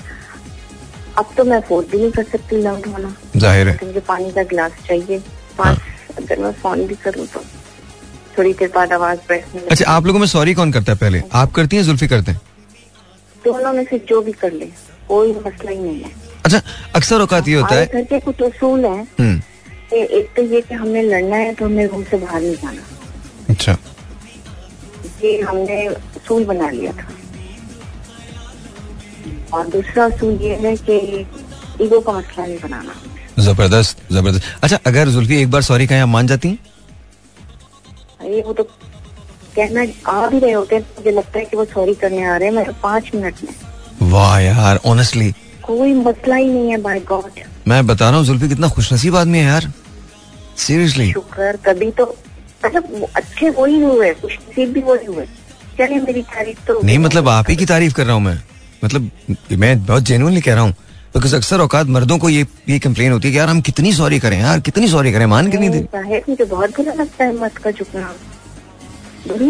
अब तो मैं अफोर्ड भी नहीं कर सकती लाउड होना ज़ाहिर है। तो मुझे पानी का गिलास चाहिए। पास अगर मैं फ़ोन भी करूँ तो थोड़ी देर बाद आवाज़ बैठने अच्छा आप लोगों में सॉरी कौन करता है पहले? आप करती हैं जुल्फी करते हैं? दोनों में से जो भी कर ले कोई मसला ही नहीं है। अच्छा अक्सर औकात ये होता है घर के कुछ उसूल हैं। हम्म, एक तो ये कि हमने लड़ना है तो हमें रूम से बाहर नहीं जाना। अच्छा। ये हमने उसूल बना लिया था। और दूसरा उसूल ये है कि ईगो का मसला नहीं बनाना। ज़बरदस्त ज़बरदस्त। अच्छा अगर जुल्फी एक बार सॉरी कहें आप मान जाती? हैं ये वो तो कहना आ भी रहे होते हैं तो मुझे लगता है कि वो सॉरी करने आ रहे हैं मेरे पाँच मिनट में। वाह यार ऑनेस्टली कोई मसला ही नहीं है बाय गॉड मैं बता रहा हूँ जुल्फी कितना खुशनसीब आदमी है यार। सीरियसली शुक्र कभी तो मतलब अच्छे वही हुए खुश नसीब भी वही हुए। चलिए मेरी तारीफ़ तो नहीं मतलब आप ही की तारीफ़ कर रहा हूँ मैं। मतलब मैं बहुत जेनुअनली कह रहा हूँ बिकॉज़ अक्सर औकात मर्दों को ये ये कंप्लेन होती है कि यार हम कितनी सॉरी करें यार कितनी सॉरी करें मान के नहीं दे मुझे बहुत बुरा लगता है मत का झुकना।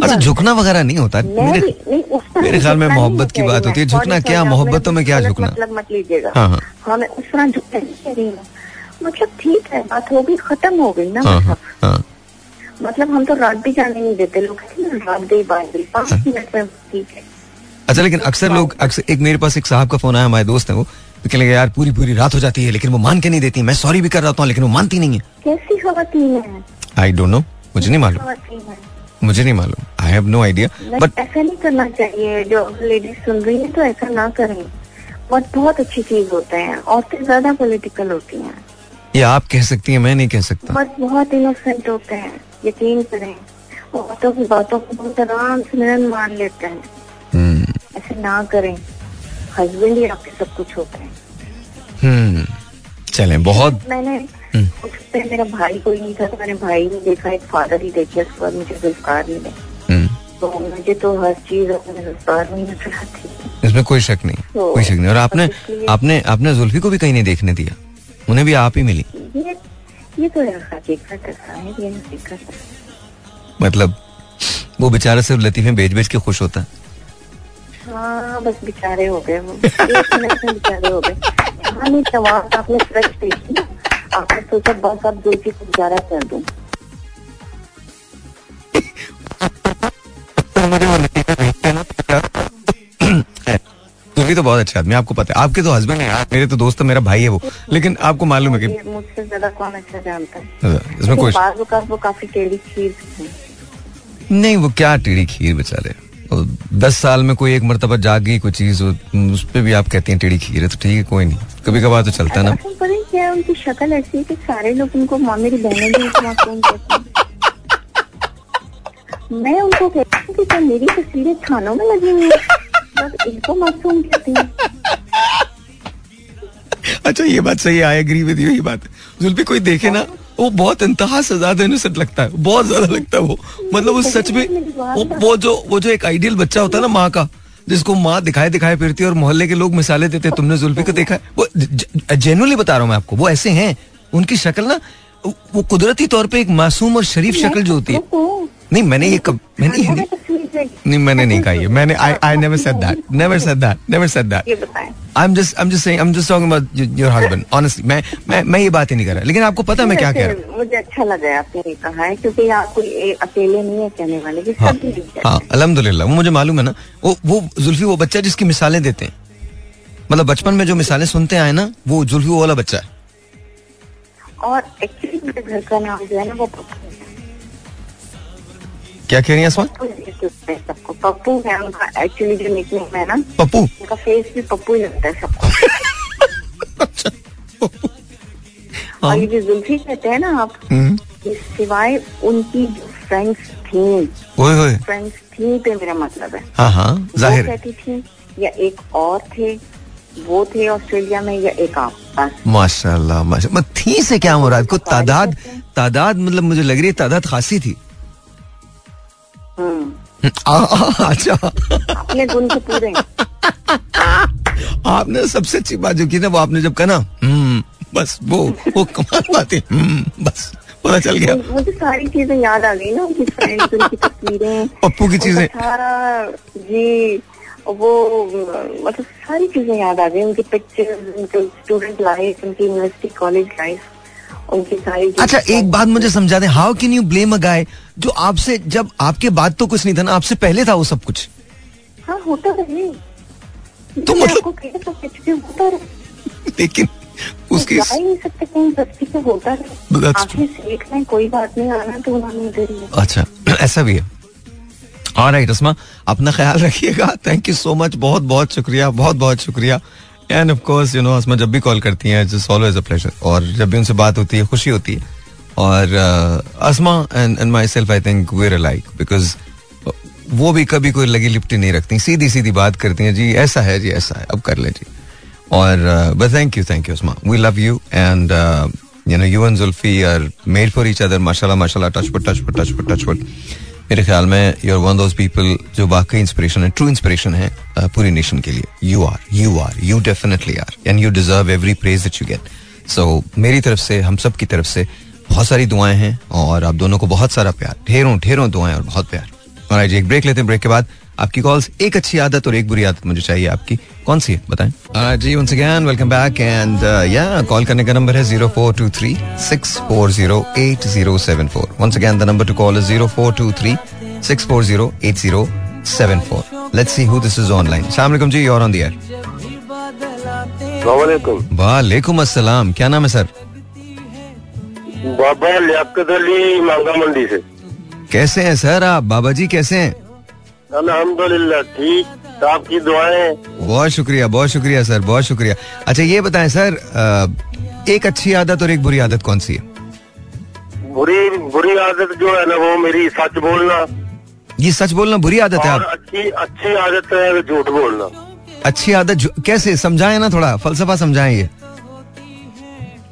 अच्छा झुकना वगैरह नहीं होता। मेरे नहीं उस मेरे ख्याल में मोहब्बत की बात होती है। झुकना क्या? मोहब्बतों में क्या झुकना? मतलब मत लीजिएगा। हाँ, हाँ। हाँ मैं उस तरह झुकना नहीं मतलब ठीक है बात हो गई खत्म हो गई ना मतलब हाँ मतलब हम तो रात भी जाने नहीं देते लोग रात गई बात गई। पाँच मिनट में ठीक है। अच्छा लेकिन अक्सर लोग अक्सर एक मेरे पास एक साहब का फ़ोन आया हमारे दोस्त है वो। तो कहने लगे यार पूरी पूरी रात हो जाती है लेकिन वो मान के नहीं देती। मैं सॉरी भी कर रहा हूँ लेकिन वो मानती नहीं है। कैसी खातन है? आई डोंट नो मुझे नहीं मालूम। मुझे नहीं मालूम। I have no idea but but ऐसा नहीं करना चाहिए। जो लेडीज़ सुन रही है तो ऐसा ना करें। बट बहुत अच्छी चीज़ होते हैं। औरतें ज़्यादा पॉलिटिकल होती हैं। ये आप कह सकती हैं मैं नहीं कह सकता। बट बहुत इनोसेंट होते हैं। यकीन करें। औरतों की बातों को बहुत आराम से मान लेते हैं। हम्म। ऐसे ना करें। हस्बैंड ही आपके सब कुछ होते हैं। हम्म चलें बहुत मैंने हम्म। पे मेरा भाई कोई नहीं था तो मैंने भाई ने देखा एक फादर ही देखे उसके बाद मुझे जुल्फकार मिले। हम्म, तो मुझे तो हर चीज़ अपने जुल्फकार में नज़र आती इसमें कोई शक नहीं तो- कोई शक नहीं। और आपने आपने आपने जुल्फी को भी कहीं नहीं देखने दिया। उन्हें भी आप ही मिली। ये ये तो है हकीकत है ये हकीकत है मतलब वो बेचारा सिर्फ़ लतीफे बेच बेच के खुश होता है। हाँ बस बेचारे हो गए वो। एक मिनट में बेचारे हो गए। हाँ नहीं जवाब आपने फ्रेश देखी ना? आपने सोचा बस अब जुल्फी को गुजारा कर दूँ। जुल्फी तो बहुत अच्छा आदमी आपको पता है। आपके तो हस्बैंड है मेरे तो दोस्त है मेरा भाई है वो। लेकिन आपको मालूम है कि मुझसे ज़्यादा कौन अच्छा जानता है? इसमें कोई वो काफ़ी टेढ़ी खीर नहीं वो क्या टेढ़ी खीर बेचारे। दस साल में कोई एक मरतबा जाग गई कोई चीज़ उस पर भी आप कहती हैं टेढ़ी खीर है तो ठीक है कोई नहीं। कभी कभार तो चलता ना। है क्या उनकी शक्ल ऐसी है कि सारे लोग उनको माँ मेरी बहनें भी मासूम कहती हैं। मैं उनको कहती हूँ कि क्या मेरी तस्वीरें थानों में लगी हुई है बस इनको मासूम कहती हूँ। अच्छा ये बात सही आई एग्री विद यू ये बात। जुल्फी कोई देखे ना। वो बहुत इंतहा से ज़्यादा इनोसेंट लगता है बहुत ज़्यादा लगता है वो। मतलब उस सच में वो, वो जो वो जो एक आइडियल बच्चा होता है ना माँ का जिसको माँ दिखाए दिखाए फिरती है और मोहल्ले के लोग मिसाले देते तुमने जुल्फी को देखा है? वो जेनुअली बता रहा हूँ मैं आपको वो ऐसे हैं उनकी शक्ल ना वो कुदरती तौर पे एक मासूम और शरीफ शक्ल जो होती है। रुको, नहीं मैंने ये कब मैंने थानों ये नहीं नहीं मैंने नहीं कहा ये। मैंने I I never said that never said that never said that I am just I am just saying I am just talking about your husband honestly मैं मैं मैं ये बात ही नहीं कर रहा। लेकिन आपको पता मैं क्या कह रहा हूँ। मुझे अच्छा लगा आपने ये कहा है क्योंकि यहाँ कोई अकेले नहीं है कहने वाले कि हाँ। सब हाँ। अल्हम्दुलिल्लाह। वो मुझे मालूम है ना। वो वो जुल्फी वो बच्चा जिसकी मिसालें देते हैं। मतलब बचपन में जो मिसालें सुनते आए ना वो जुल्फी वाला बच्चा है। और एक्चुअली मेरे घर का नाम जो है ना वो है क्या कह रही हैं असमा पप्पू है सबको। पप्पू है उनका एक्चुअली जो निकनेम है ना पप्पू? उनका फेस भी पप्पू ही लगता है सबको। अच्छा हाँ। और ये जो जुल्फी कहते हैं ना आप हम्म, सिवाय उनकी जो फ्रेंड्स थी ओए फ्रेंड्स थी पे मेरा मतलब है। हाँ हाँ ज़ाहिर कहती थी या एक और थे वो थे ऑस्ट्रेलिया में या एक आप माशाल्लाह माशा थी से क्या मुराद को तादाद तादाद मतलब मुझे लग रही है तादाद खासी थी। अच्छा। अपने गुण तो पूरे। आपने सबसे अच्छी बात जो की ना वो आपने जब कहा ना "हम्म, बस वो वो कमाल बात है। "हम्म, बस पता चल गया। मुझे सारी चीज़ें याद आ गई ना उनकी फ्रेंड्स उनकी तस्वीरें। पप्पू की चीज़ें। जी वो मतलब सारी चीज़ें याद आ गई उनकी पिक्चर्स उनकी स्टूडेंट लाइफ उनकी यूनिवर्सिटी कॉलेज लाइफ उनकी सारी अच्छा एक बात मुझे समझा दे how can you blame a guy जो आपसे जब आपके बाद तो कुछ नहीं था ना आपसे पहले था वो सब कुछ? हाँ होता रहे तो मतलब- तो लेकिन उसकी जा ही नहीं सकते कहीं बस्ती से होता आखिर सीख लें कोई बात नहीं आना तो उन्होंने इधर ही है। अच्छा ऐसा भी है। और राइट रस्मा अपना ख्याल रखिएगा। थैंक यू सो मच बहुत बहुत शुक्रिया बहुत बहुत शुक्रिया। And of course you know Asma जब भी कॉल करती हैं इट्स ऑलवेज अ प्लेजर और जब भी उनसे बात होती है, खुशी होती है। और Asma and and myself I think we're like because वो भी कभी कोई लगी लिपटी नहीं रखती। सीधी सीधी बात करती हैं, जी, ऐसा है, जी, ऐसा है, अब कर ले, जी। और but thank you thank you Usama we love you and you know you and Zulfi are made for each other माशाल्लाह माशाल्लाह touch wood touch wood touch wood touch wood मेरे ख्याल में you are one those people जो वाकई inspiration है true inspiration है पूरी नेशन के लिए। You are you are you definitely are and you deserve every praise that you get so मेरी तरफ़ से, हम सब की तरफ़ से बहुत सारी दुआएँ हैं, और आप दोनों को बहुत सारा प्यार, ढेरों ढेरों दुआएँ और बहुत प्यार। और एक ब्रेक लेते हैं ब्रेक के बाद आपकी कॉल्स एक अच्छी आदत और एक बुरी आदत मुझे चाहिए आपकी। कौन सी है? बताएँ। जी once again welcome back and या कॉल करने का नंबर है zero four two three six four zero eight zero seven four once again the number to call is zero four two three six four zero eight zero seven four let's see who this is online अस्सलाम जी और on the air वालेकुम वालेकुम अस्सलाम क्या नाम है sir बाबा लियाकत अली मांगा मंडी से कैसे हैं सर आप बाबा जी कैसे हैं अल्हम्दुलिल्लाह ठीक। आपकी दुआएँ? बहुत शुक्रिया बहुत शुक्रिया सर बहुत शुक्रिया। अच्छा ये बताएँ सर एक अच्छी आदत और एक बुरी आदत कौन सी है? बुरी बुरी आदत जो है ना वो मेरी सच बोलना। ये सच बोलना बुरी आदत है आप? अच्छी अच्छी आदत है झूठ बोलना। अच्छी आदत कैसे समझाए ना थोड़ा फलसफा समझाए ये।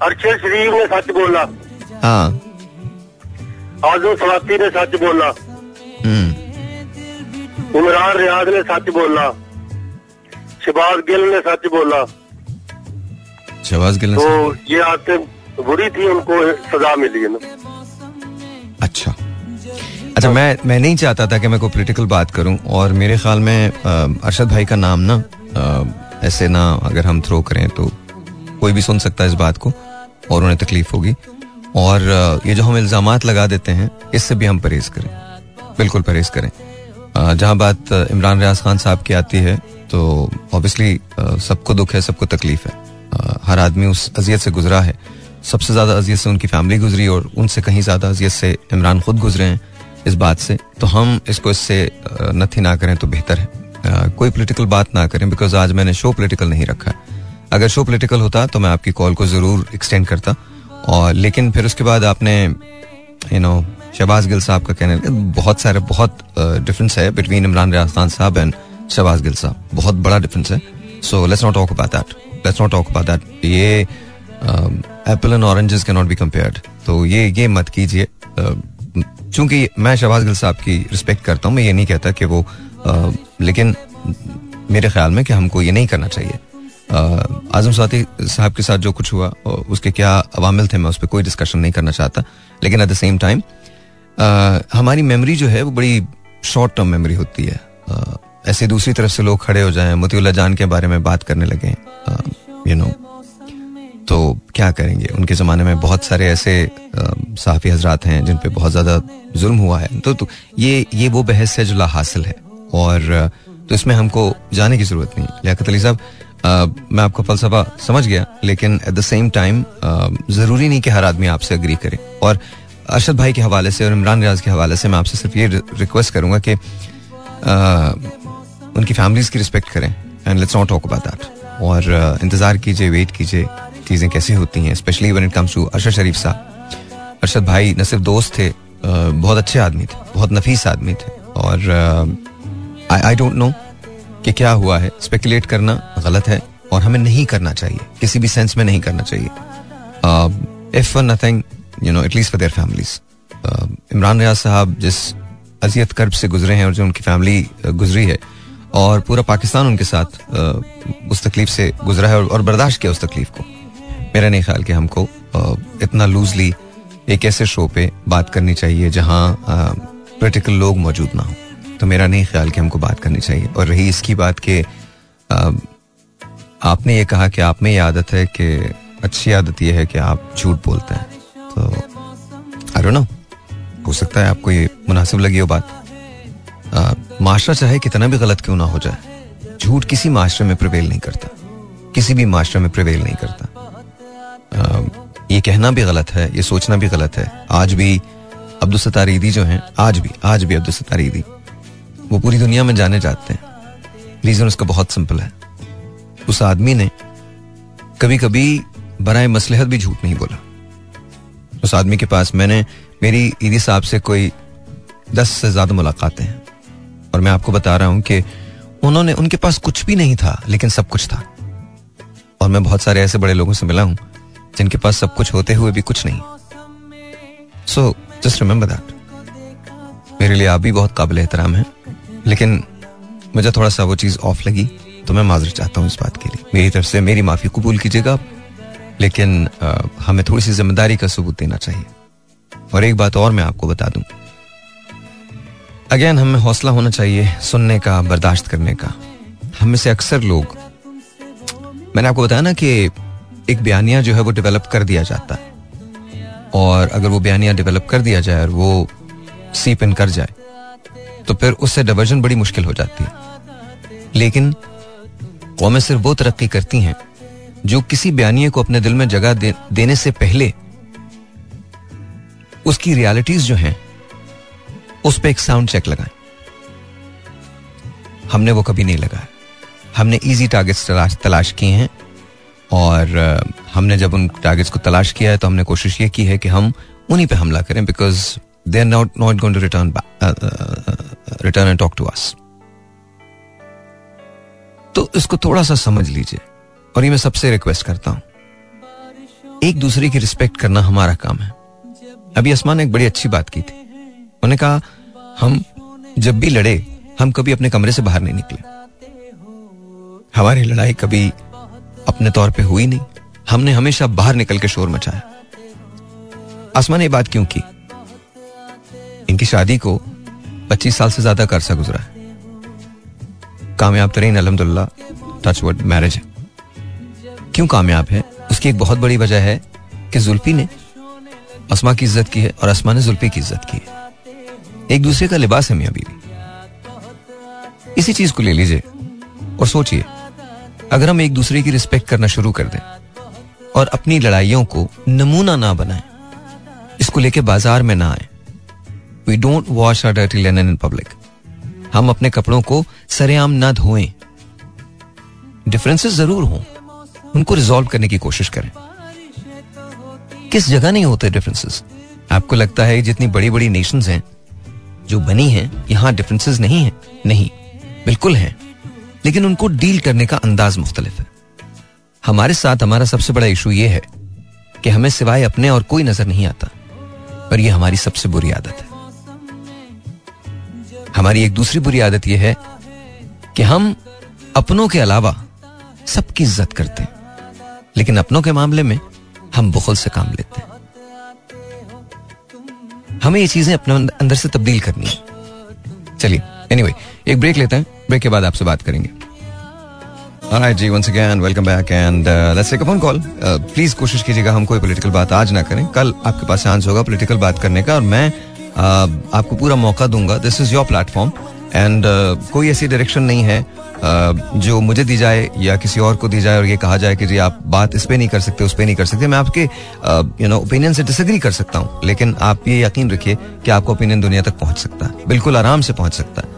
अरशद शरीफ ने सच बोला हाँ। आज़म सवाती ने सच बोला हम्म। इमरान रियाज ने सच बोला। शबाज गिल ने सच बोला। शहबाज गिल ने तो ये आदतें बुरी थी उनको सजा मिली है ना। अच्छा। अच्छा मैं मैं नहीं चाहता था कि मैं कोई पॉलिटिकल बात करूँ और मेरे ख्याल में अरशद भाई का नाम ना ऐसे ना अगर हम थ्रो करें तो कोई भी सुन सकता है इस बात को और उन्हें तकलीफ़ होगी। और ये जो हम इल्ज़ाम लगा देते हैं इससे भी हम परहेज करें। बिल्कुल परहेज करें। जहाँ बात इमरान रियाज खान साहब की आती है तो ऑब्वियसली सबको दुख है, सबको तकलीफ़ है। हर आदमी उस अजियत से गुजरा है। सबसे ज़्यादा अजियत से उनकी फैमिली गुजरी और उनसे कहीं ज़्यादा अजियत से इमरान खुद गुजरे हैं इस बात से। तो हम इसको इससे नथी ना करें तो बेहतर है। कोई पोलिटिकल बात ना करें बिकॉज़ आज मैंने शो पोलिटिकल नहीं रखा। अगर शो पोलिटिकल होता तो मैं आपकी कॉल को ज़रूर एक्सटेंड करता। और लेकिन फिर उसके बाद आपने यू नो शहबाज गिल साहब का कहने बहुत सारे, बहुत डिफरेंस है बिटवीन इमरान रियाज खान साहब एंड शहबाज गिल साहब। बहुत बड़ा डिफरेंस है। So let's not talk about that let's not talk about that ये apple and oranges can not be compared तो ये ये मत कीजिए। चूँकि मैं शहबाज गिल साहब की रिस्पेक्ट करता हूँ, मैं ये नहीं कहता कि वो लेकिन मेरे ख्याल में कि हमको ये नहीं करना चाहिए। आज़म स्वाति साहब के साथ जो कुछ हुआ उसके क्या अवामिल थे, मैं उस पर कोई डिस्कशन नहीं करना चाहता। लेकिन एट द सेम टाइम हमारी मेमोरी जो है वो बड़ी शॉर्ट टर्म मेमोरी होती है। ऐसे दूसरी तरफ़ से लोग खड़े हो जाएँ मोतीउल्ला जान के बारे में बात करने लगे यू नो तो क्या करेंगे? उनके ज़माने में बहुत सारे ऐसे साफ़ी हजरात हैं जिन पे बहुत ज़्यादा जुल्म हुआ है। तो, तो ये ये वो बहस है जो ला हासिल है। और तो इसमें हमको जाने की ज़रूरत नहीं। लियाकत अली साहब मैं आपका फलसफा समझ गया लेकिन एट द सेम टाइम ज़रूरी नहीं कि हर आदमी आपसे अग्री करे। और अरशद भाई के हवाले से और इमरान रियाज के हवाले से मैं आपसे सिर्फ़ ये रिक्वेस्ट करूँगा कि उनकी फैमिलीज़ की रिस्पेक्ट करें and let's not talk about that और इंतज़ार कीजिए वेट कीजिए, चीज़ें कैसी होती हैं specially when it comes to Arshad Sharif साहब। अरशद भाई न सिर्फ़ दोस्त थे बहुत अच्छे आदमी थे, बहुत नफीस आदमी थे और आई डोंट नो कि क्या हुआ है। स्पेकुलेट करना गलत है और हमें नहीं करना चाहिए, किसी भी सेंस में नहीं करना चाहिए। If nothing you know at least for their families Imran Riaz साहब जिस अजियत कर्ब से गुजरे हैं और जो उनकी फैमिली गुजरी है और पूरा पाकिस्तान उनके साथ uh, उस तकलीफ़ से गुजरा है और, और बर्दाश्त किया उस तकलीफ़ को। मेरा नहीं ख्याल कि हमको uh, इतना लूजली एक ऐसे शो पे बात करनी चाहिए जहाँ पोलिटिकल लोग मौजूद ना हो। तो मेरा नहीं ख्याल कि हमको बात करनी चाहिए। और रही इसकी बात कि आपने ये कहा कि आप में ये आदत है कि अच्छी आदत यह है कि आप झूठ बोलते हैं। आई नो हो सकता है आपको ये मुनासिब लगी हो बात। माशरा चाहे कितना भी गलत क्यों ना हो जाए झूठ किसी माशरे में प्रिवेल नहीं करता किसी भी माशरे में प्रिवेल नहीं करता। आ, ये कहना भी गलत है ये सोचना भी गलत है। आज भी अब्दुल सत्तार ईदी जो हैं आज भी आज भी अब्दुल सत्तार ईदी। वो पूरी दुनिया में जाने जाते हैं। रीजन उसका बहुत सिंपल है। उस आदमी ने कभी कभी बरए मसलहत भी झूठ नहीं बोला। उस आदमी के पास मैंने मेरी ईदी साहब से कोई दस से ज़्यादा मुलाकातें हैं। और मैं आपको बता रहा हूँ कि उन्होंने, उनके पास कुछ भी नहीं था, लेकिन सब कुछ था। और मैं बहुत सारे ऐसे बड़े लोगों से मिला हूँ, जिनके पास सब कुछ होते हुए भी कुछ नहीं। सो जस्ट रिमेंबर दैट मेरे लिए आप भी बहुत काबिल एहतराम है, लेकिन मुझे थोड़ा सा वो चीज़ ऑफ़ लगी तो मैं माजर चाहता हूँ इस बात के लिए। मेरी तरफ़ से मेरी माफ़ी कबूल कीजिएगा आप। लेकिन आ, हमें थोड़ी सी ज़िम्मेदारी का सबूत देना चाहिए। और एक बात और मैं आपको बता दूँ। अगेन हमें हौसला होना चाहिए सुनने का बर्दाश्त करने का। हम में से अक्सर लोग मैंने आपको बताया ना कि एक बयानिया जो है वो डेवलप कर दिया जाता है। और अगर वो बयानिया डेवलप कर दिया जाए और वो सीप इन कर जाए तो फिर उससे डाइवर्जन बड़ी मुश्किल हो जाती है। लेकिन कौमें सिर्फ़ वो तरक्की करती हैं जो किसी बयानिए को अपने दिल में जगह दे, देने से पहले उसकी रियलिटीज जो हैं उस पर एक साउंड चेक लगाएँ। हमने वो कभी नहीं लगाया। हमने इजी टारगेट्स तलाश तलाश किए हैं और हमने जब उन टारगेट्स को तलाश किया है तो हमने कोशिश ये की है कि हम उन्हीं पे हमला करें because they are not not going to return return and talk to us तो इसको थोड़ा सा समझ लीजिए। और ये मैं सबसे रिक्वेस्ट करता हूँ। एक दूसरे की रिस्पेक्ट करना हमारा काम है। अभी आसमान ने एक बड़ी अच्छी बात की थी। उन्होंने कहा, हम जब भी लड़े, हम कभी अपने कमरे से बाहर नहीं निकले। हमारी लड़ाई कभी अपने तौर पे हुई नहीं। हमने हमेशा बाहर निकल के शोर मचाया। आसमान ने बात क्यों की? इनकी शादी को 25 साल से ज़्यादा का अरसा गुजरा है। कामयाब तरीन, अलहमदुल्ला टच वर्ड मैरिज है। क्यों कामयाब है? उसकी एक बहुत बड़ी वजह है कि जुल्फी ने असमा की इज़्ज़त की है और असमा ने जुल्फी की इज़्ज़त की है। एक दूसरे का लिबास है मियाँ बीवी। इसी चीज़ को ले लीजिए और सोचिए, अगर हम एक दूसरे की रिस्पेक्ट करना शुरू कर दें और अपनी लड़ाइयों को नमूना ना बनाएँ, इसको लेके बाज़ार में ना आए we don't wash our dirty in public हम अपने कपड़ों को सरेआम ना धोएँ। डिफरेंसेस ज़रूर हों। उनको रिजॉल्व करने की कोशिश करें। किस जगह नहीं होते डिफरेंसेस आपको लगता है जितनी बड़ी बड़ी नेशंस हैं, जो बनी हैं, यहाँ डिफरेंसेस नहीं है? नहीं, बिल्कुल हैं। लेकिन उनको डील करने का अंदाज मुख्तलिफ़ है। हमारे साथ हमारा सबसे बड़ा इशू यह है कि हमें सिवाय अपने और कोई नज़र नहीं आता, पर यह हमारी सबसे बुरी आदत है। हमारी एक दूसरी बुरी आदत यह है कि हम अपनों के अलावा सबकी इज़्ज़त करते हैं। लेकिन अपनों के मामले में हम बुखल से काम लेते हैं। हमें ये चीज़ें अपने अंदर से तब्दील करनी है। चलिए एनीवे anyway, एक ब्रेक लेते हैं। ब्रेक के बाद आपसे बात करेंगे। Alright ji once again welcome back and uh, let's take a phone call. Uh, कोशिश कीजिएगा हम कोई पॉलिटिकल बात आज ना करें। कल आपके पास चांस होगा पॉलिटिकल बात करने का और मैं uh, आपको पूरा मौका दूँगा। This is your platform and uh, कोई ऐसी डायरेक्शन नहीं है uh, जो मुझे दी जाए या किसी और को दी जाए और ये कहा जाए कि जी आप बात इस पे नहीं कर सकते उस पे नहीं कर सकते। मैं आपके यू नो ओपिनियन से डिसएग्री कर सकता हूँ लेकिन आप ये यकीन रखिए कि आपका ओपिनियन दुनिया तक पहुँच सकता है बिल्कुल आराम से पहुँच सकता है।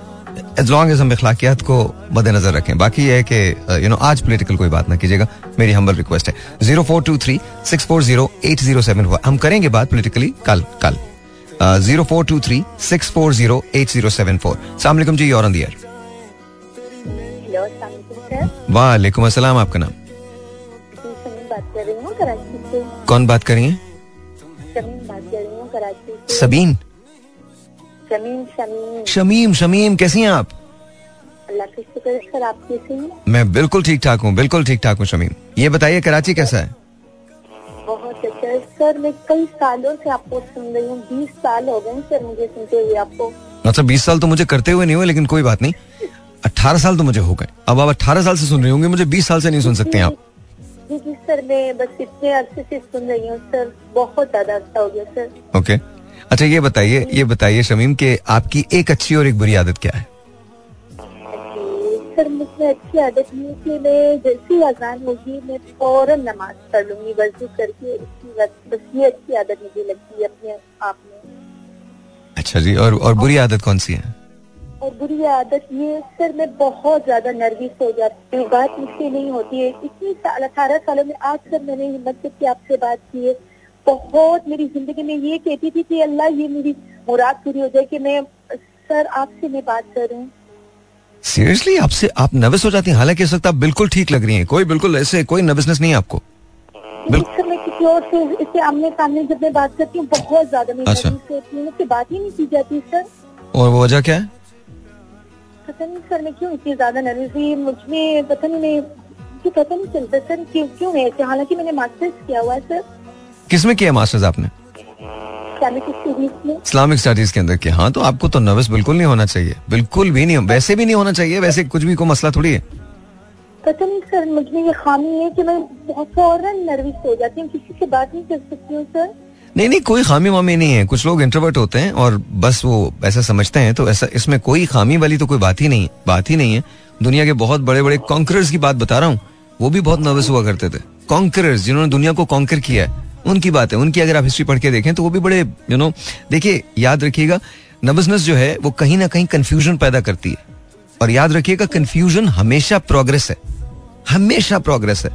एज लॉन्ग एज हम इखलाकियात को मद्देनजर रखें। बाकी ये है कि यू नो आज पोलिटिकल कोई बात ना कीजिएगा मेरी हम्बल रिक्वेस्ट है। Zero four two three six four zero eight zero seven हम करेंगे बात पोलिटिकली कल कल। Zero four two three six four zero eight zero seven four सलामकुम जी और अंदियर वालेकुम अस्सलाम आपका नाम कौन बात कर रही है? हूँ सबीन शमीम शमीम कैसी हैं आप? अल्लाह का शुक्र सर आप कैसे मैं बिल्कुल ठीक ठाक हूँ बिल्कुल ठीक ठाक हूँ शमीम। ये बताइए कराची कैसा है? सर मैं कई सालों से आपको सुन रही हूँ बीस साल हो गए सर मुझे सुनते हुए आपको। अच्छा बीस साल तो मुझे करते हुए नहीं हुए लेकिन कोई बात नहीं। अट्ठारह साल तो मुझे हो गए। अब आप अट्ठारह साल से सुन रही होंगे मुझे बीस साल से नहीं सुन सकते आप। जी जी सर मैं बस इतने अरसे से सुन रही हूँ सर बहुत ज़्यादा अच्छा हो गया सर। ओके। अच्छा ये बताइए ये बताइए शमीम कि आपकी एक अच्छी और एक बुरी आदत क्या है? सर मुझे अच्छी आदत नहीं है कि मैं जैसे ही अजान होगी मैं फ़ौरन नमाज़ पढ़ लूँगी। वज़ू करके उसकी बस बस ये अच्छी आदत मुझे लगती है अपने आप में। अच्छा जी और और बुरी आदत कौन सी है? और बुरी आदत ये सर मैं बहुत ज़्यादा नर्वस हो जाती हूँ। बात मुझसे नहीं होती है। इतनी साल अठारह सालों में आज सर मैंने हिम्मत करके आपसे बात की है। बहुत मेरी ज़िंदगी में ये कहती थी कि अल्लाह ये मेरी मुराद पूरी हो जाए कि मैं सर आपसे मैं बात कर। रही हूँ सीरियसली आपसे आप नर्वस हो जाती हैं? हालाँकि इस वक्त आप बिल्कुल ठीक लग रही हैं। कोई बिल्कुल ऐसे कोई नर्वसनेस नहीं है आपको। किसी और से इससे आमने सामने जब मैं बात करती हूँ बहुत ज़्यादा मेरी अच्छा। बात ही नहीं की जाती सर। और वो वजह क्या है? पता नहीं सर मैं क्यों इतनी ज़्यादा नर्वस हुई मुझमें पता नहीं मैं पता नहीं चलता सर क्यों क्यों है ऐसे? हालाँकि मैंने मास्टर्स किया हुआ है सर। किसमें किया मास्टर्स आपने? इस्लामिक स्टडीज़ में? इस्लामिक स्टडीज़ के अंदर किया हाँ तो आपको तो नर्वस बिल्कुल नहीं होना चाहिए। बिल्कुल भी नहीं वैसे भी नहीं होना चाहिए वैसे कुछ भी को मसला थोड़ी है। पता नहीं सर मुझमें ये खामी है कि मैं बहुत फ़ौरन नर्वस हो जाती हूँ। किसी से बात नहीं कर सकती हूँ सर। नहीं नहीं कोई खामी वामी नहीं है। कुछ लोग इंट्रोवर्ट होते हैं और बस वो ऐसा समझते हैं तो ऐसा इसमें कोई खामी वाली तो कोई बात ही नहीं है बात ही नहीं है। दुनिया के बहुत बड़े बड़े कॉन्करर्स की बात बता रहा हूँ वो भी बहुत नर्वस हुआ करते थे। कॉन्करर्स जिन्होंने दुनिया को कॉन्कर किया है। उनकी बात है। उनकी अगर आप हिस्ट्री पढ़ के देखें तो वो भी बड़े यू नो देखिए, याद रखिएगा नर्वसनेस जो है, वो कहीं ना कहीं कंफ्यूजन पैदा करती है। और याद रखिएगा कंफ्यूजन हमेशा प्रोग्रेस है। हमेशा प्रोग्रेस है।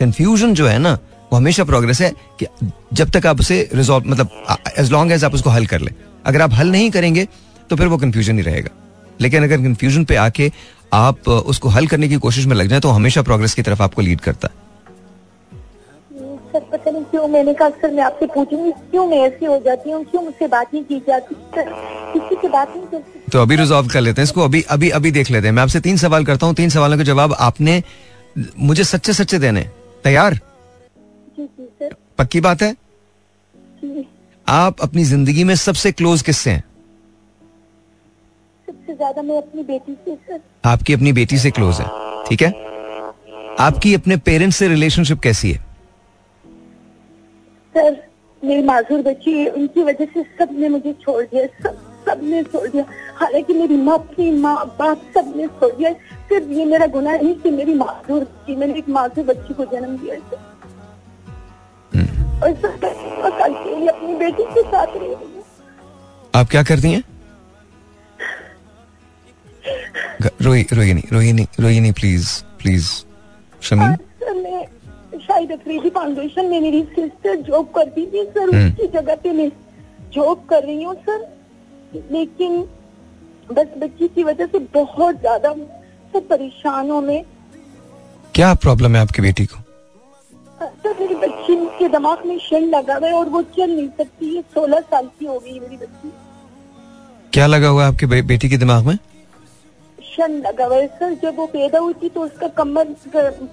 कंफ्यूजन जो है ना, वो हमेशा प्रोग्रेस है कि जब तक आप उसे रिजॉल्व मतलब एज लॉन्ग एज आप उसको हल कर ले। अगर आप हल नहीं करेंगे तो फिर वो कंफ्यूजन ही रहेगा। लेकिन अगर कंफ्यूजन पे आके आप उसको हल करने की कोशिश में लग जाए तो हमेशा प्रोग्रेस की तरफ़ आपको लीड करता है। सर पता नहीं क्यों मैंने कहा सर मैं आपसे पूछूँगी क्यों मैं ऐसी हो जाती हूँ क्यों मुझसे बात नहीं की जाती किसी से बात नहीं कर तो अभी रिजॉल्व कर लेते हैं इसको अभी अभी अभी देख लेते हैं। मैं आपसे तीन सवाल करता हूँ तीन सवालों के जवाब आपने मुझे सच्चे सच्चे देने। तैयार? पक्की बात है? आप अपनी ज़िंदगी में सबसे क्लोज किससे हैं? सबसे ज़्यादा मैं अपनी बेटी से सर। आपकी अपनी बेटी से क्लोज है ठीक है? आपकी अपने पेरेंट्स से रिलेशनशिप कैसी है? सर मेरी माजूर बच्ची है उनकी वजह से सबने मुझे छोड़ दिया सब सबने छोड़ दिया। हालाँकि मेरी माँ अपनी माँ बाप सबने छोड़ दिया। सिर्फ़ ये मेरा गुनाह नहीं कि मेरी माजूर बच्ची मैंने एक माजूर बच्ची को जन्म दिया सर और सर अपनी बेटी के साथ रही आप क्या करती हैं? रोइए नहीं रोइए नहीं प्लीज़ प्लीज़ शमीम सर मैं शाहिद अफरीदी फाउंडेशन में मेरी सिस्टर जॉब करती थी सर हम्म। उसकी जगह पे मैं जॉब कर रही हूँ सर लेकिन बस बच्ची की वजह से बहुत ज़्यादा सब परेशान हूँ मैं। क्या प्रॉब्लम है आपकी बेटी को? सर मेरी बच्ची के दिमाग में शन लगा हुआ है और वो चल नहीं सकती है सोलह साल की हो गई मेरी बच्ची। क्या लगा हुआ है आपके बे- बेटी के दिमाग में? शन लगा सर जब वो पैदा हुई थी तो उसका कमर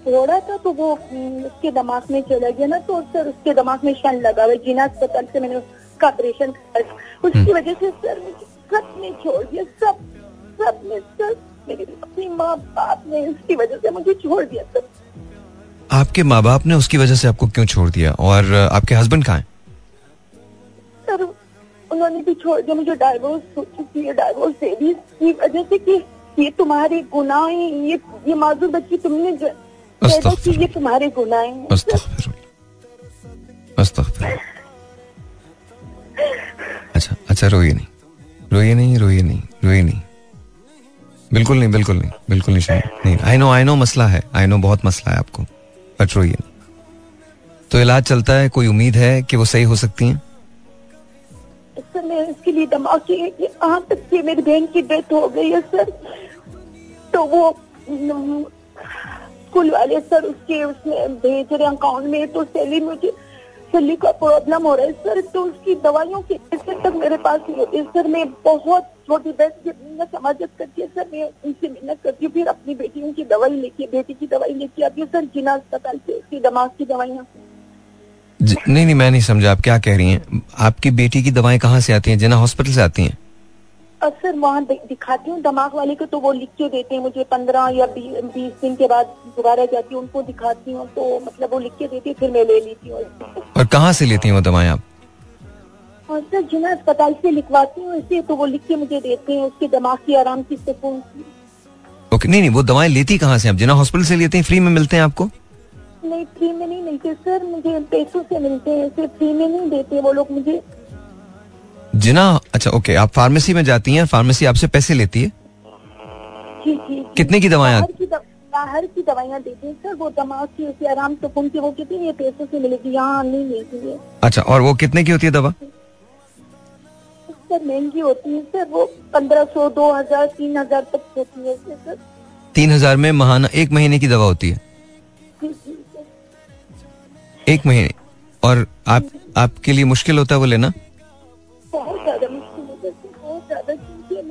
फोड़ा था तो वो हम्म, उसके दिमाग में चला गया ना तो सर उसके दिमाग में शन लगा हुआ जिना अस्पताल से मैंने उसका ऑपरेशन कराया उसकी वजह से सर मुझे सबने छोड़ दिया सब सबने सर मेरी अपनी माँ बाप ने उसकी वजह से मुझे छोड़ दिया सर। आपके माँ बाप ने उसकी वजह से आपको क्यों छोड़ दिया? और आपके हस्बैंड कहाँ हैं? सर उन्होंने भी छोड़ दिया मुझे डाइवोर्स हो चुकी है डाइवोर्स दे दी। इसकी वजह से कि ये तुम्हारे गुनाह हैं ये ये माजूर बच्ची तुमने जो की ये तुम्हारे गुनाह हैं। अच्छा अच्छा रोइए नहीं। रोइए नहीं रोइए नहीं रोइए नहीं। बिल्कुल नहीं बिल्कुल नहीं बिल्कुल नहीं शायद नहीं। आई नो आई नो मसला है। आई नो बहुत मसला है आपको। बट रोइए नहीं। तो इलाज चलता है कोई उम्मीद है कि वो सही हो सकती हैं? सर मैं इसके लिए दिमाग की यहाँ तक कि मेरी बहन की डेथ हो गई है सर। तो वो स्कूल वाले सर उसके उसमें भेज रहे अकाउंट में तो सैलरी मुझे सैलरी का प्रॉब्लम हो रहा है। सर तो उसकी दवाइयों के पैसे तक मेरे पास नहीं होते सर, मैं बहुत छोटी बहन की समाजत करती है, सर, मैं उनसे मिन्नत करती हूँ, फिर अपनी बेटियों की दवाई लेके, बेटी की दवाई लेके आती हूँ। सर, जिना अस्पताल से उसकी दिमाग की दवाइयाँ। नहीं नहीं, मैं नहीं समझा आप क्या कह रही हैं। आपकी बेटी की दवाएँ कहाँ से आती हैं? जिना हॉस्पिटल से आती हैं? और सर वहाँ दिखाती हूँ दिमाग वाले को तो वो लिख के देते हैं मुझे पंद्रह या बीस दिन के बाद दोबारा जाती हूँ उनको दिखाती हूँ तो मतलब वो लिख के देती है फिर मैं ले लेती हूँ। और कहाँ से लेती हैं वो दवाएँ आप? और सर जिना अस्पताल से लिखवाती हूँ ऐसे तो वो लिख के मुझे देते हैं उसके दिमाग की आराम की सुकून की। ओके नहीं नहीं वो दवाएँ लेती कहाँ से आप? जिना हॉस्पिटल से लेते हैं फ्री में मिलते हैं आपको? नहीं फ्री में नहीं मिलते सर मुझे पैसों से मिलते हैं फ्री में नहीं देते वो लोग मुझे। जिना अच्छा ओके आप फार्मेसी में जाती हैं फार्मेसी आपसे पैसे लेती है? जी जी जी। कितने की दवाएँ बाहर की दवाइयाँ देते हैं सर। वो दिमाग की ऐसे आराम की वो कहते हैं? ये पैसों से मिलेगी यहाँ नहीं मिलती है। अच्छा और वो कितने की होती है दवा? सर महँगी होती है सर। वो पंद्रह सौ दो हज़ार तीन हज़ार तक होती है सर। तीन हज़ार में महाना एक महीने की दवा होती है? जी, जी, एक महीने। और आप आपके लिए मुश्किल होता है वो लेना?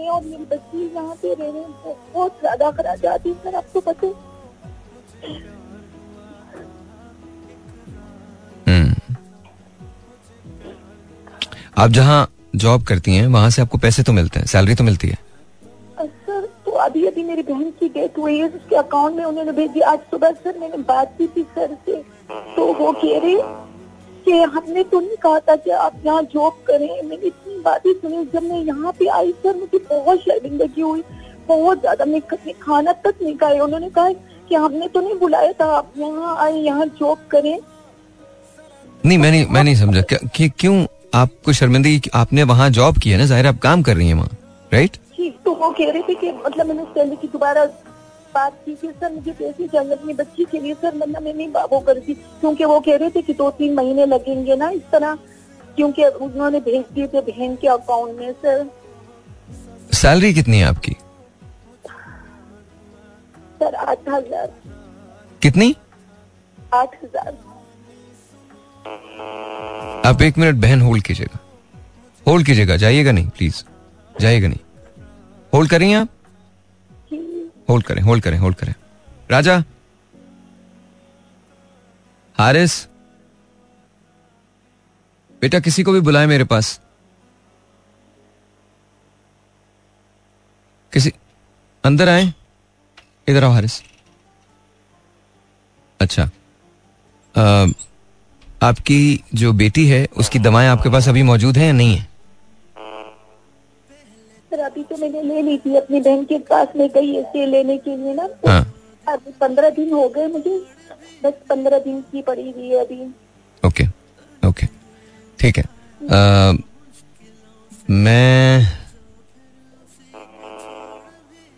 मैं और मेरी बच्ची यहाँ पे रह रहे हैं बहुत ज़्यादा खराब आती है सर आपको पता है हम्म। आप जहाँ जॉब करती हैं वहाँ से आपको पैसे तो मिलते हैं सैलरी तो मिलती है सर तो अभी अभी मेरी बहन की डेथ हुई है उसके अकाउंट में उन्होंने भेजी आज सुबह सर मैंने बात की थी सर से तो वो कह रहे कि हमने तो नहीं कहा था कि आप यहाँ जॉब करें मैंने बातें सुनी जब मैं यहाँ पे आई सर मुझे बहुत शर्मिंदगी हुई बहुत ज़्यादा मैं खाना तक नहीं खाया उन्होंने कहा कि हमने तो नहीं बुलाया था आप यहाँ आए यहाँ जॉब करें। नहीं मैं नहीं मैं नहीं समझा। क्या- कि क्यों आपको शर्मिंदगी आपने वहाँ जॉब की है ना ज़ाहिर आप काम कर रही हैं वहाँ राइट जी तो वो कह रहे थे कि मतलब मैंने सैलरी की दोबारा बात की कि सर मुझे पैसे चाहिए अपनी बच्ची के लिए सर वरना मैं नहीं वो कर दी क्योंकि वो कह रहे थे कि दो तीन महीने लगेंगे ना इस तरह क्योंकि उन्होंने भेज दिए थे बहन के अकाउंट में सर सैलरी कितनी है आपकी? सर आठ हज़ार। कितनी? आठ हज़ार। आप एक मिनट बहन होल्ड कीजिएगा। होल्ड कीजिएगा जाइएगा नहीं प्लीज़ जाइएगा नहीं। होल्ड करेंगे आप? होल्ड करें होल्ड करें होल्ड करें। राजा? हारिस? बेटा किसी को भी बुलाए मेरे पास। किसी अंदर आए। इधर आओ हारिस अच्छा। अ, आपकी जो बेटी है उसकी दवाएँ आपके पास अभी मौजूद हैं या नहीं है? सर अभी तो मैंने ले ली थी अपनी बहन के पास में गई ऐसे लेने के लिए ना। हाँ। अभी पंद्रह दिन हो गए मुझे। बस पंद्रह दिन की पड़ी हुई है अभी। Okay okay. ठीक है। अ, मैं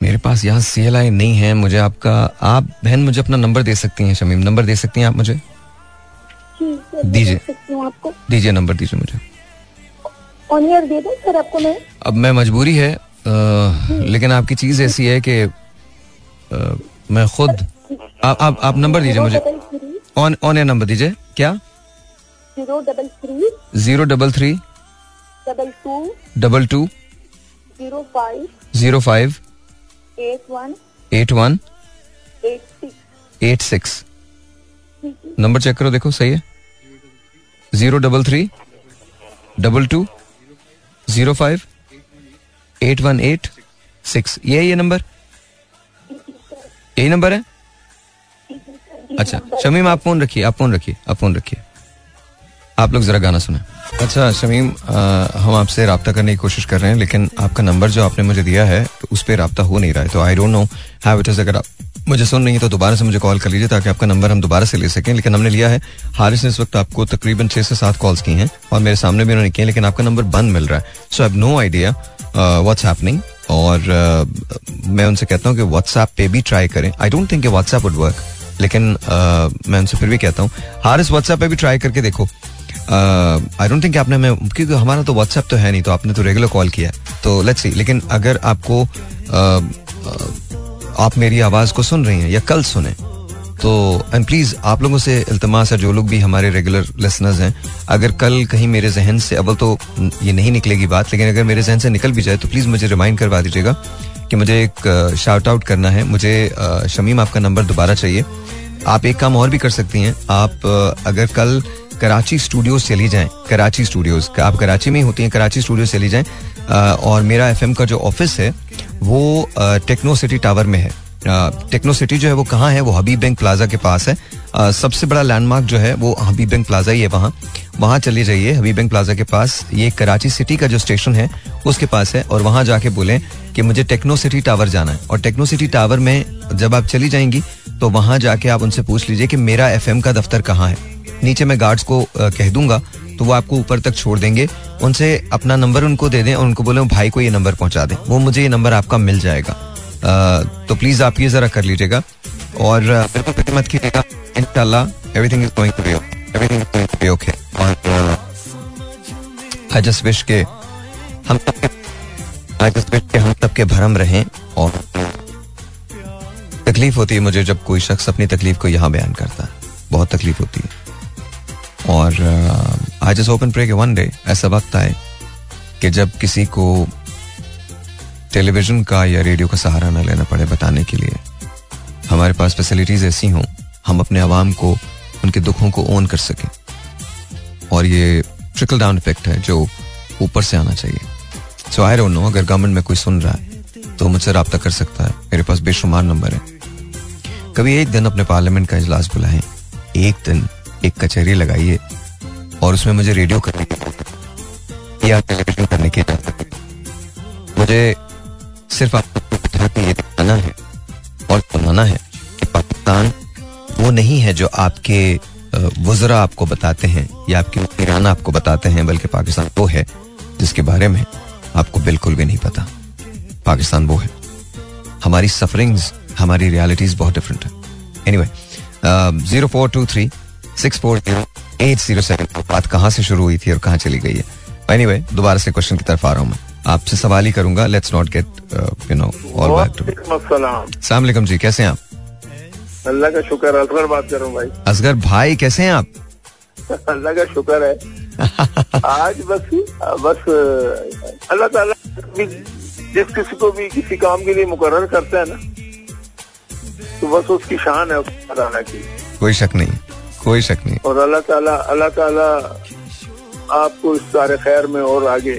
मेरे पास यहाँ सी एल आई नहीं है मुझे आपका आप बहन मुझे अपना नंबर दे सकती हैं शमीम। नंबर दे सकती हैं आप मुझे? दीजिए। दीजिए नंबर दीजिए मुझे। दे दूँ सर आपको मैं अब मैं मजबूरी है अ, लेकिन आपकी चीज़ ऐसी है कि मैं खुद आप आप आप नंबर दीजिए मुझे। ऑन ऑन एयर नंबर दीजिए। क्या? Zero double three zero double three double two double two zero five zero five eight one eight one eight six eight six number check करो, देखो सही है। Zero double three double two zero five eight one eight six. ये ये number? यही number है? अच्छा शमीम आप फ़ोन रखिए, आप फ़ोन रखिए, आप फ़ोन रखिए। आप लोग जरा गाना सुने। अच्छा शमीम हम आपसे रब्ता करने की कोशिश कर रहे हैं लेकिन आपका नंबर जो आपने मुझे दिया है तो उस पर रब्ता हो नहीं रहा है तो I don't know how it is अगर आप मुझे सुन रही है तो दोबारा से मुझे कॉल कर लीजिए ताकि आपका नंबर हम दोबारा से ले सकें लेकिन हमने लिया है हारिस ने इस वक्त आपको तकरीबन छह से सात कॉल्स की हैं और मेरे सामने भी उन्होंने की हैं लेकिन आपका नंबर बंद मिल रहा है। So I no idea what's happening और uh, मैं उनसे कहता हूँ कि व्हाट्सएप पे भी ट्राई करें। I don't think WhatsApp would work लेकिन uh, मैं उनसे फिर भी कहता हूँ हारिस व्हाट्सएप पे भी ट्राई करके देखो। आई डोंट थिंक आपने मैं क्योंकि हमारा तो व्हाट्सएप तो है नहीं तो आपने तो रेगुलर कॉल किया तो लेट्स सी लेकिन अगर आपको uh, uh, आप मेरी आवाज़ को सुन रही हैं या कल सुने तो एंड प्लीज़ आप लोगों से इल्तमास है जो लोग भी हमारे रेगुलर लिसनर्स हैं अगर कल कहीं मेरे जहन से अव्वल तो ये नहीं निकलेगी बात लेकिन अगर मेरे जहन से निकल भी जाए तो प्लीज़ मुझे रिमाइंड करवा दीजिएगा कि मुझे एक शाउट आउट करना है। मुझे शमीम आपका नंबर दोबारा चाहिए। आप एक काम और भी कर सकती हैं। आप अगर कल कराची स्टूडियोज चली जाएँ। कराची स्टूडियोज। आप कराची में होती हैं, कराची स्टूडियो चली जाएँ। और मेरा एफएम का जो ऑफ़िस है, वो टेक्नो सिटी टावर में है। टेक्नो सिटी जो है वो कहाँ है? वो हबीब बैंक प्लाजा के पास है। सबसे बड़ा लैंडमार्क जो है वो हबीब बैंक प्लाजा ही है वहाँ। वहाँ चले जाइए, हबीब बैंक प्लाजा के पास। ये कराची सिटी का जो स्टेशन है, उसके पास है। और वहाँ जाके बोलें कि मुझे टेक्नो सिटी टावर जाना है। और टेक्नो सिटी टावर में जब आप चली जाएँगी तो वहाँ जाके आप उनसे पूछ लीजिए कि मेरा एफएम का दफ्तर कहाँ है। नीचे मैं गार्ड्स को कह दूँगा तो वो आपको ऊपर तक छोड़ देंगे। उनसे अपना नंबर उनको दे दें और उनको बोले, भाई को ये नंबर पहुँचा दें। वो मुझे ये नंबर आपका मिल जाएगा। तो प्लीज़ आप ये जरा कर लीजिएगा। और बिल्कुल फ़िक्र मत कीजिएगा। Everything is going to be everything is going to be okay I just wish के, हम सबके आई जस्ट विश के हम सबके भरम रहें और, तकलीफ़ होती है मुझे जब कोई शख्स अपनी तकलीफ़ को यहाँ बयान करता है। बहुत तकलीफ़ होती है। और I just hope and pray के वन डे ऐसा वक्त आए कि जब किसी को टेलीविज़न का या रेडियो का सहारा न लेना पड़े बताने के लिए। हमारे पास फैसिलिटीज़ ऐसी हों, हम अपने आवाम को, उनके दुखों को ओन कर सकें। और ये ट्रिकल डाउन इफ़ेक्ट है जो ऊपर से आना चाहिए। सो आई डोंट नो अगर गवर्नमेंट में कोई सुन रहा है तो मुझसे रब्ता कर सकता है। मेरे पास बेशुमार नंबर है। कभी एक दिन अपने पार्लियामेंट का इजलास बुलाएँ, एक दिन एक कचहरी लगाइए और उसमें मुझे रेडियो करने की या टेलीविज़न करने की। मुझे सिर्फ़ आपको ये दिखाना है और सुनाना है कि पाकिस्तान वो नहीं है जो आपके वज़रा आपको बताते हैं या आपके वकीरान आपको बताते हैं, बल्कि पाकिस्तान वो है जिसके बारे में आपको बिल्कुल भी नहीं पता। पाकिस्तान वो है। हमारी सफरिंग्स हमारी रियलिटीज बहुत डिफरेंट है। Anyway zero four two three six four zero eight zero seven. बात कहाँ से शुरू हुई थी और कहाँ चली गई है? एनीवे दोबारा से क्वेश्चन की तरफ़ आ रहा हूँ मैं। आपसे सवाल ही करूँगा। Let's not get you know all back to सलाम जी कैसे हैं आप? अल्लाह का शुक्र है असगर बात कर रहा हूँ भाई। असगर भाई कैसे हैं आप? अल्लाह का शुक्र है। आज बस बस अल्लाह ताला जिस किसी को भी किसी काम के लिए मुकर्र करता है ना तो बस उसकी शान है उसकी की। कोई शक नहीं। कोई शक नहीं। और अल्लाह ताला अल्लाह ताला आपको इस सारे खैर में और आगे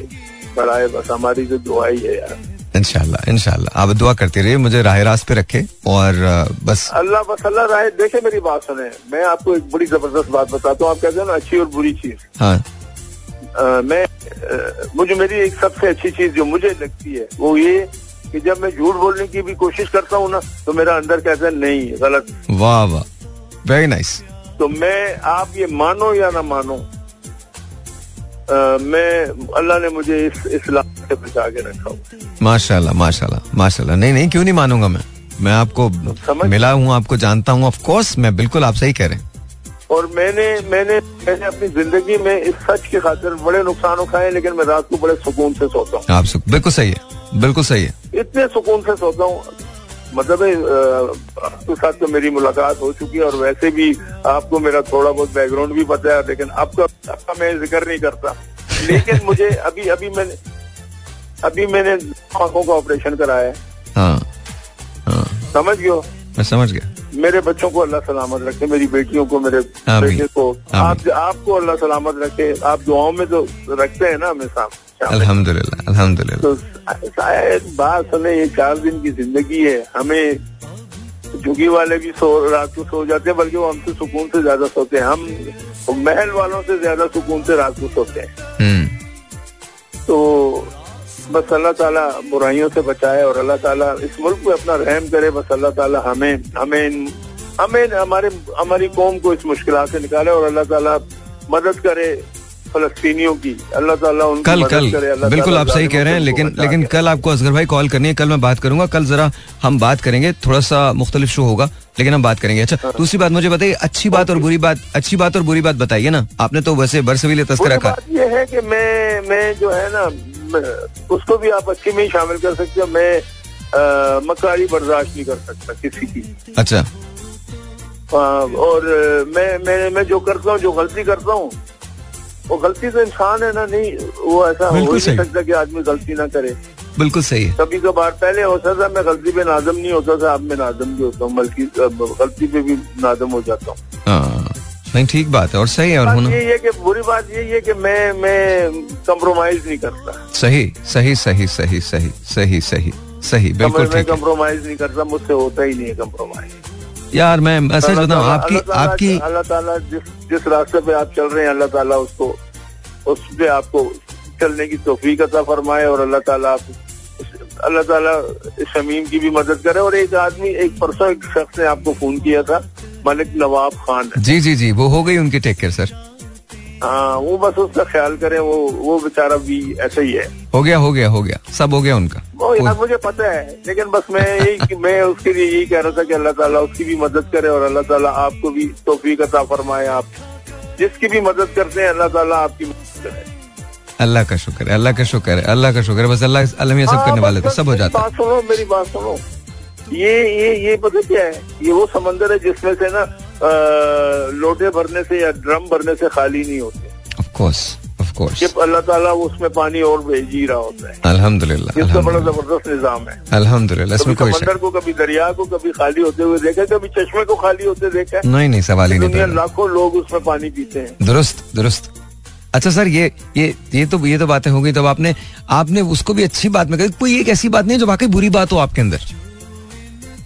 बढ़ाए। बस हमारी जो दुआई है यार। इनशाला इनशाला आप दुआ करते रहिए मुझे राह रास्त पे रखे और बस। अल्लाह बस अल्लाह राय देखे मेरी बात सुने। मैं आपको एक बड़ी ज़बरदस्त बात बताता हूँ। आप कहते हैं ना अच्छी और बुरी चीज़। हाँ। मैं मुझे मेरी एक सबसे अच्छी चीज़ जो मुझे लगती है वो ये कि जब मैं झूठ बोलने की भी कोशिश करता हूँ ना तो मेरा अंदर कहता है नहीं गलत वाह वाह। वेरी नाइस तो मैं आप ये मानो या ना मानो मैं अल्लाह ने मुझे इस इस्लाम से बचा के रखा हुआ। माशाल्लाह माशाल्लाह माशाल्लाह। नहीं नहीं क्यों नहीं मानूँगा मैं? मैं आपको समझ- मिला हूँ आपको जानता हूँ। ऑफ़ कोर्स मैं बिल्कुल आप सही कह रहे हैं। और मैंने मैंने मैंने अपनी ज़िंदगी में इस सच की खातिर बड़े नुकसान उठाए लेकिन मैं रात को बड़े सुकून से सोता हूँ। आप बिल्कुल सही है बिल्कुल सही है। इतने सुकून से सोता हूँ। मतलब आपके साथ तो मेरी मुलाकात हो चुकी है और वैसे भी आपको मेरा थोड़ा बहुत बैकग्राउंड भी पता है लेकिन आपका आपका मैं ज़िक्र नहीं करता। लेकिन मुझे अभी अभी मैंने अभी मैंने आँखों का ऑपरेशन कराया है। हाँ हाँ। समझ गयो मैं समझ गया। मेरे बच्चों को अल्लाह सलामत रखे मेरी बेटियों को मेरे बेटे को। आप आपको अल्लाह सलामत रखे आप दुआओं में तो रखते हैं ना हमेशा। अल्हम्दुलिल्लाह अल्हम्दुलिल्लाह तो शायद बात सुने ये चार दिन की ज़िंदगी है। हमें झुगी वाले भी सो रात को सो जाते हैं बल्कि वो हमसे सुकून से ज़्यादा सोते हैं। हम महल वालों से ज़्यादा सुकून से रात को सोते हैं। हम्म। तो बस अल्लाह ताला बुराइयों से बचाए और अल्लाह ताला इस मुल्क पे अपना रहम करे। बस अल्लाह ताला हमें हमें हमें हमारे हमारी कौम को इस मुश्किल से निकाले और अल्लाह ताला मदद करे। फलस्तीनियों की। अल्लाह ताला उनकी कल कल। बिल्कुल आप सही कह रहे हैं लेकिन लेकिन कल आपको असगर भाई कॉल करनी है कल मैं बात करूँगा कल जरा हम बात करेंगे थोड़ा सा मुख्तलिफ़ शो होगा लेकिन हम बात करेंगे। अच्छा दूसरी बात मुझे बताइए अच्छी बात और बुरी बात अच्छी बात और बुरी बात बताइए ना आपने तो वैसे बरसवीले तस्करा का। ये है कि मैं मैं जो है ना उसको भी आप अच्छी में ही शामिल कर सकते हो मैं मकारी बर्दाश्त नहीं कर सकता किसी की। अच्छा। हाँ, और मैं मैं मैं जो करता हूँ जो गलती करता हूँ वो गलती तो इंसान है ना नहीं वो ऐसा हो नहीं सकता कि आदमी गलती ना करे। बिल्कुल सही है। कभी कभार पहले होता था मैं गलती पे नाजम नहीं होता था अब मैं नाजम भी होता हूँ बल्कि गलती पे भी नाजम हो जाता हूँ। हाँ नहीं ठीक बात है और सही है और होना ये है कि बुरी बात ये है कि मैं मैं कंप्रोमाइज नहीं करता। सही सही सही सही सही सही सही सही बिल्कुल मैं है। नहीं करता मुझसे होता ही नहीं है कंप्रोमाइज यार मैं ऐसा सच बताऊँ आपकी आपकी अल्लाह ताला जिस जिस रास्ते पे आप चल रहे हैं अल्लाह ताला उसको उस पे आपको चलने की तोफीक अता फरमाए और अल्लाह ताला आप अल्लाह ताला शमीम की भी मदद करे। और एक आदमी एक परसों एक शख्स ने आपको फ़ोन किया था मलिक नवाब खान। जी जी जी वो हो गई उनकी टेक केयर सर। हाँ वो बस उसका ख्याल करें वो वो बेचारा भी ऐसा ही है। हो गया हो गया हो गया। सब हो गया उनका। वो यार मुझे पता है लेकिन बस मैं यही मैं उसके लिए यही कह रहा था कि अल्लाह ताला उसकी भी मदद करे और अल्लाह ताला आपको भी तौफीक अता फरमाए आप। जिसकी भी मदद करते हैं अल्लाह ताला आपकी मदद करे। अल्लाह का शुक्र है अल्लाह का शुक्र है अल्लाह का शुक्र है। बस अल्लाह अल्लाह सब हाँ, करने वाले थे सब हो जाता है। बात सुनो मेरी बात सुनो। ये ये ये पता क्या है? ये वो समंदर है जिसमें से ना लोटे भरने से या ड्रम भरने से खाली नहीं होते। ऑफ़ कोर्स ऑफ़ कोर्स कि अल्लाह ताला उसमें पानी और भेज ही रहा होता है। अल्हम्दुलिल्लाह इसका बड़ा ज़बरदस्त निज़ाम है। अल्हम्दुलिल्लाह इसमें कोई समंदर को कभी दरिया को कभी खाली होते हुए देखा कभी चश्मे को खाली होते देखा है? नहीं नहीं सवाल ही नहीं लाखों लोग उसमें पानी पीते हैं। दुरुस्त दुरुस्त। अच्छा सर ये ये ये तो ये तो बातें हो गई। तब आपने आपने उसको भी अच्छी बात में कही। कोई एक ऐसी बात नहीं जो वाकई बुरी बात हो आपके अंदर?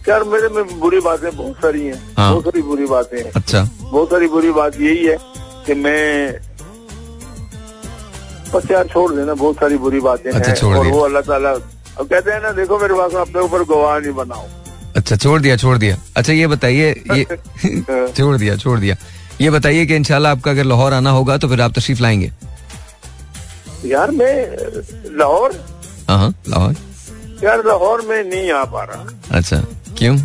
यार मेरे में बुरी बातें बहुत सारी हैं। हाँ। बहुत सारी बुरी बातें हैं। अच्छा। बहुत सारी बुरी बात यही है कि मैं बस यार छोड़ देना बहुत सारी बुरी बातें अच्छा, हैं और वो अल्लाह ताला अब कहते हैं ना देखो मेरे पास अपने ऊपर गवाह नहीं बनाओ। अच्छा छोड़ दिया छोड़ दिया। अच्छा ये बताइए ये छोड़ दिया छोड़ दिया। ये बताइए कि इंशाल्लाह आपका अगर लाहौर आना होगा तो फिर आप तशरीफ़ लाएँगे? यार मैं लाहौर? हाँ हाँ लाहौर। यार लाहौर में नहीं आ पा रहा। अच्छा। क्यों?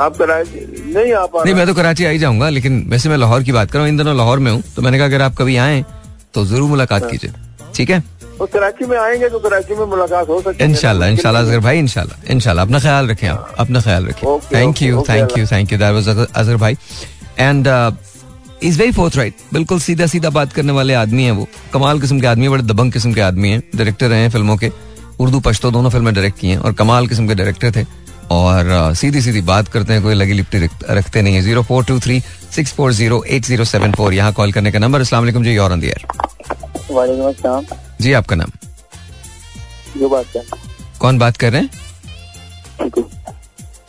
आप कराची नहीं आ पा नहीं मैं तो कराची आई जाऊँगा लेकिन वैसे मैं लाहौर की बात कर रहा हूँ इन दिनों लाहौर में हूँ तो मैंने कहा अगर आप कभी आए तो ज़रूर मुलाकात कीजिए ठीक है? तो कराची में आएँगे तो कराची में मुलाकात हो सकती है इनशाला इनशाला अजहर भाई इनशाला इनशाला अपना ख्याल रखें आप अपना ख्याल रखें। Thank you thank you thank you that was Azhar भाई। And is very fourth right बिल्कुल सीधा सीधा बात करने वाले आदमी हैं वो। कमाल किस्म के आदमी है बड़े दबंग किस्म के आदमी हैं डायरेक्टर रहे हैं फ़िल्मों के। उर्दू पश्तो दोनों फ़िल्में डायरेक्ट की हैं और कमाल किस्म के डायरेक्टर थे। और सीधी सीधी बात करते हैं कोई लगी लिपटी रखते नहीं है। Zero four two three six four zero eight zero seven four. यहाँ कॉल करने का नंबर वालेकुम जी और वालेकुम जी आपका नाम? जो बात क्या कौन बात कर रहे हैं?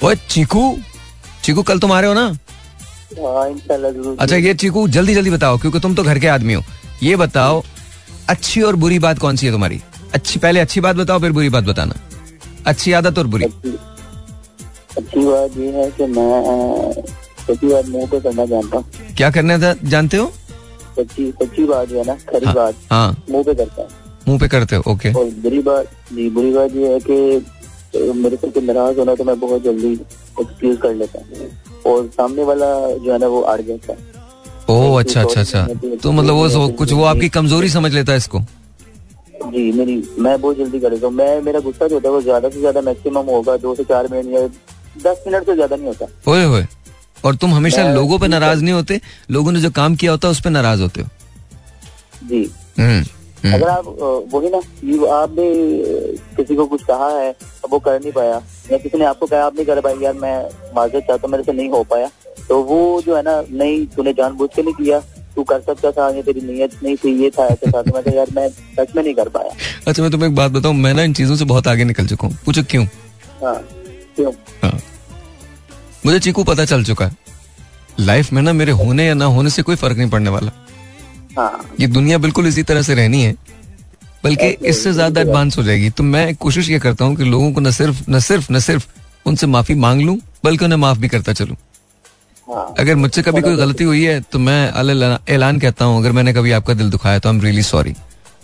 वो चीकू? चीकू कल तुम आ रहे हो ना? हाँ इंशाल्लाह ज़रूर। अच्छा ये चीकू जल्दी जल्दी बताओ क्योंकि तुम तो घर के आदमी हो। ये बताओ अच्छी और बुरी बात कौन सी है तुम्हारी? अच्छी पहले अच्छी बात बताओ फिर बुरी बात बताना। अच्छी आदत और बुरी? अच्छी बात ये है कि मैं सच्ची बात मुँह पे करना जानता हूँ। क्या करना था जानते हो? सच्ची सच्ची बात जो है ना खरी हाँ, बात। हाँ। मुँह पे करता हूँ। मुँह पे करते हो ओके। और बुरी बात जी बुरी बात ये है कि मेरे कोई नाराज़ होना तो मैं बहुत जल्दी एक्सक्यूज कर लेता हूँ। और सामने वाला जो है ना वो अड़ जाता है। ओ अच्छा अच्छा अच्छा। तो मतलब वो कुछ वो आपकी कमज़ोरी समझ लेता है इसको? जी मेरी मैं बहुत जल्दी कर देता हूँ। मैं मेरा गुस्सा जो होता है वो ज़्यादा से ज़्यादा मैक्सिमम होगा दो से चार मिनट या दस मिनट से ज़्यादा नहीं होता। ओए होए। और तुम हमेशा लोगों पे नाराज़ नहीं होते लोगों ने जो काम किया होता है उस पर नाराज़ होते हो। जी। हम्म हम्म, अगर आप वही ना आपने किसी को कुछ कहा है अब वो कर नहीं पाया या किसी ने आपको कहा आप नहीं कर पाया यार मैं माजरत चाहता हूँ मेरे से नहीं हो पाया। तो वो जो है ना नहीं तूने जानबूझ के नहीं किया तू कर सकता था ये तेरी नीयत नहीं थी ये था ऐसा था। तो मैं यार मैं सच में नहीं कर पाया। अच्छा मैं तुम्हें एक बात बताऊँ मैं ना इन चीज़ों से बहुत आगे निकल चुका हूँ। पूछो क्यों? हाँ। क्यों हाँ। मुझे चीकू पता चल चुका है। लाइफ में ना मेरे होने या ना होने से कोई फ़र्क नहीं पड़ने वाला। हाँ। ये दुनिया बिल्कुल इसी तरह से रहनी है बल्कि इससे ज़्यादा एडवांस हो जाएगी। तो मैं कोशिश ये करता हूँ कि लोगों को न सिर्फ़ न सिर्फ़ न सिर्फ़ उनसे माफ़ी मांग लूँ बल्कि उन्हें माफ़ भी करता चलूँ। हाँ। अगर मुझसे कभी कोई गलती हुई है तो मैं ऐलान कहता हूँ अगर मैंने कभी आपका दिल दुखाया तो आई एम रियली सॉरी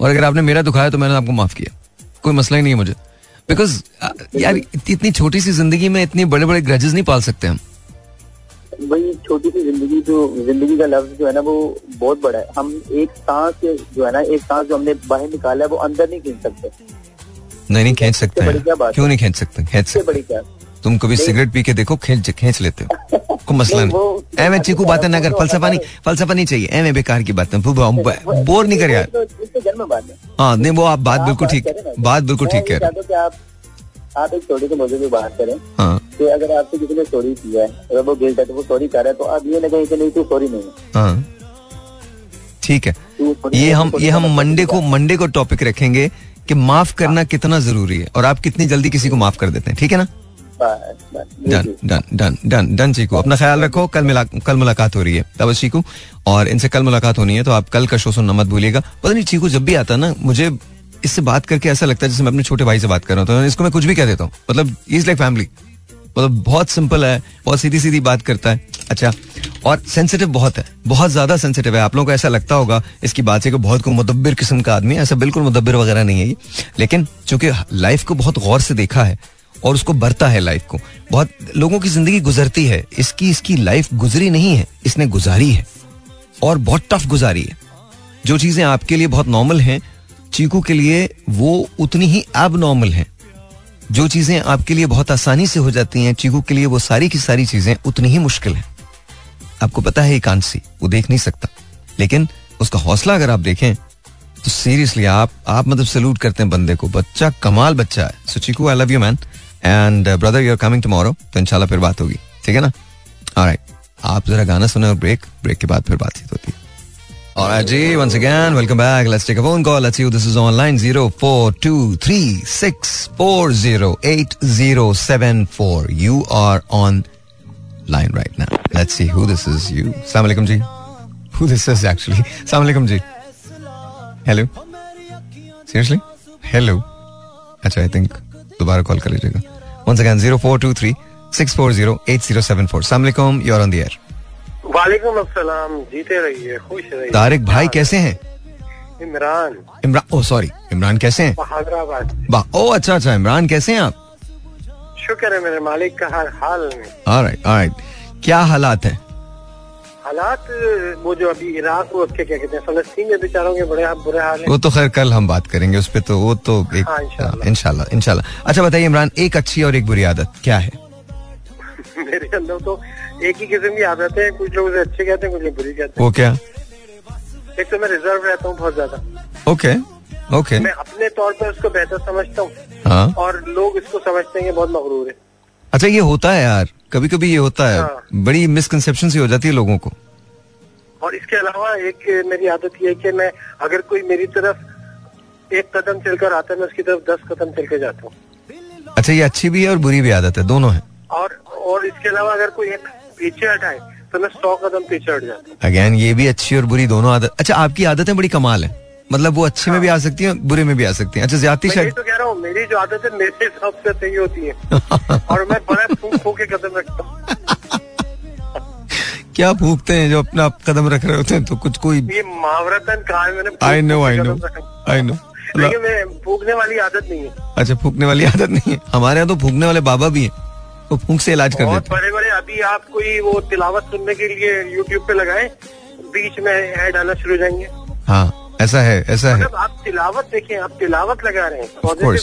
और अगर आपने मेरा दुखाया तो मैंने आपको माफ़ किया। कोई मसला ही नहीं है मुझे। बिकॉज़ यार इतनी, इतनी छोटी सी ज़िंदगी में इतनी बड़े बड़े ग्रजेस नहीं पाल सकते हम। वही छोटी सी ज़िंदगी जो ज़िंदगी का लफ्ज जो है ना वो बहुत बड़ा है। हम एक सांस जो है ना एक सांस जो हमने बाहर निकाला है वो अंदर नहीं खींच सकते। नहीं नहीं खींच सकते हैं। क्यों नहीं खींच सकते? खींच सकते बड़ी क्या? तुम कभी सिगरेट पी के देखो खींच खींच लेते हो। को मसला नहीं, एवे चीकू बातें ना कर फलसफा नहीं फलसफा नहीं चाहिए। एवे बेकार की बातें बोर नहीं कर यार। तो बात है। हाँ नहीं वो आप बात बिल्कुल ठीक बात बिल्कुल ठीक कह रहे हूँ कि आप एक छोटे से मुझे भी बात करें हाँ। कि अगर आपसे किसी ने चोरी की है अगर वो गिल्ट है तो वो चोरी कर रहा है तो आप ये ना कहें कि नहीं तू चोरी नहीं है। हाँ। ठीक है। तू ये हम ये हम मंडे को मंडे को टॉपिक रखेंगे कि माफ़ करना कितना ज़रूरी है और आप कितनी जल्दी किसी को माफ़ कर देते हैं ठीक है ना? Done done done done done Cheeku अपना ख्याल रखो, कल मिला, कल मुलाकात हो रही है। तब चीकू और इनसे कल मुलाकात होनी है तो आप कल का शो सुनना मत भूलिएगा। पता नहीं, चीकू जब भी आता ना, मुझे इससे बात करके ऐसा लगता है जैसे मैं अपने छोटे भाई से बात कर रहा हूँ। तो इसको मैं कुछ भी कह देता हूँ। मतलब इज़ लाइक फैमिली मतलब बहुत सिंपल है, बहुत सीधी सीधी बात करता है। अच्छा और सेंसिटिव बहुत है। बहुत ज़्यादा सेंसिटिव है। आप लोगों को ऐसा लगता होगा, इसकी बात से कि बहुत को मुदब्बिर किस्म का आदमी है। ऐसा बिल्कुल मुदब्बिर वगैरह नहीं है ये। लेकिन, चूँकि लाइफ को बहुत गौर से देखा है और उसको बरता है लाइफ को। बहुत लोगों की ज़िंदगी गुजरती है। इसकी इसकी लाइफ गुजरी नहीं है, इसने गुजारी है। और बहुत टफ गुजारी है। जो चीज़ें आपके लिए बहुत नॉर्मल हैं, चीकू के लिए वो उतनी ही अब नॉर्मल हैं। जो चीज़ें आपके लिए बहुत आसानी से हो जाती हैं, चीकू के लिए वो सारी की सारी चीज़ें उतनी ही मुश्किल हैं। आपको पता है कांट सी वो देख नहीं सकता। लेकिन उसका हौसला अगर आप देखें तो सीरियसली आप आप मतलब सल्यूट करते हैं बंदे को। बच्चा कमाल बच्चा है। So Cheeku I love you man and brother you are coming tomorrow तो इंशाल्लाह फिर बात होगी ठीक है ना ऑलराइट आप जरा गाना सुने और ब्रेक ब्रेक के बाद फिर बातचीत होती है G, once again, welcome back. Let's take a phone call. Let's see who this is online. 0423640807. You are on line right now. Let's see who this is. You. Assalamu alaikum, Ji. Who this is actually? Assalamu alaikum, Ji. Hello. Seriously? Hello. अच्छा, I think दोबारा call कर लीजिएगा. Once again, 0423640807. Assalamu alaikum. You're on the air. वालेकुम अस्सलाम जीते रहिए खुश रहिए तारिक भाई कैसे हैं? इमरान इमरान ओ सॉरी इमरान कैसे हैं हैदराबाद। ओ अच्छा अच्छा इमरान कैसे हैं आप शुक्र है मेरे मालिक का हर हाल में ऑलराइट ऑलराइट क्या हालात हैं हालात वो जो अभी इराक वो उसके क्या कहते हैं फलस्तीन में बेचारों के बड़े बुरे हाल वो तो खैर कल हम बात करेंगे उस पर तो वो तो एक हाँ। इंशाल्लाह। इंशाल्लाह अच्छा बताइए इमरान एक अच्छी और एक बुरी आदत क्या है? मेरे अंदर तो एक ही किस्म की आदतें हैं कुछ लोग उसे अच्छे कहते हैं कुछ लोग बुरी कहते हैं। वो क्या? एक तो मैं रिज़र्व रहता हूँ बहुत ज़्यादा। ओके ओके मैं अपने तौर पर उसको बेहतर समझता हूँ हाँ। और लोग इसको समझते हैं बहुत मगरूर है। अच्छा ये होता है यार। कभी कभी ये होता है। हाँ। बड़ी मिसकनसेप्शन सी हो जाती है लोगों को। और इसके अलावा एक मेरी आदत ये है कि मैं अगर कोई मेरी तरफ़ एक कदम चलकर आता है मैं उसकी तरफ़ दस कदम चल के जाता हूँ। अच्छा ये अच्छी भी है और बुरी भी आदत है दोनों है। और और इसके अलावा अगर कोई एक पीछे हटाए तो मैं सौ कदम पीछे हट जाता हूँ। अगेन ये भी अच्छी और बुरी दोनों आदत अच्छा आपकी आदतें बड़ी कमाल है। मतलब वो अच्छे में भी आ सकती है बुरे में भी आ सकती है। अच्छा ज़्यादा मैं शायद तो कह रहा हूँ मेरी जो आदत है मेरे हिसाब से सही होती है। और मैं बड़ा फूक फूक के कदम रखता हूँ। क्या फूकते हैं जो अपना आप कदम रख रहे होते हैं? तो कुछ कोई ये मुहावरतन कहा है मैंने I know I know I know लेकिन फूकने वाली आदत नहीं है। अच्छा फूकने वाली आदत नहीं है। हमारे यहाँ तो फूकने वाले बाबा भी हैं वो फूक से इलाज कर देते हैं। बड़े बड़े अभी आप कोई वो तिलावत सुनने के लिए यूट्यूब पे लगाए बीच में ऐड आना शुरू हो जाएँगे। हाँ। ऐसा है ऐसा है। मतलब आप तिलावत देखें आप तिलावत लगा रहे हैं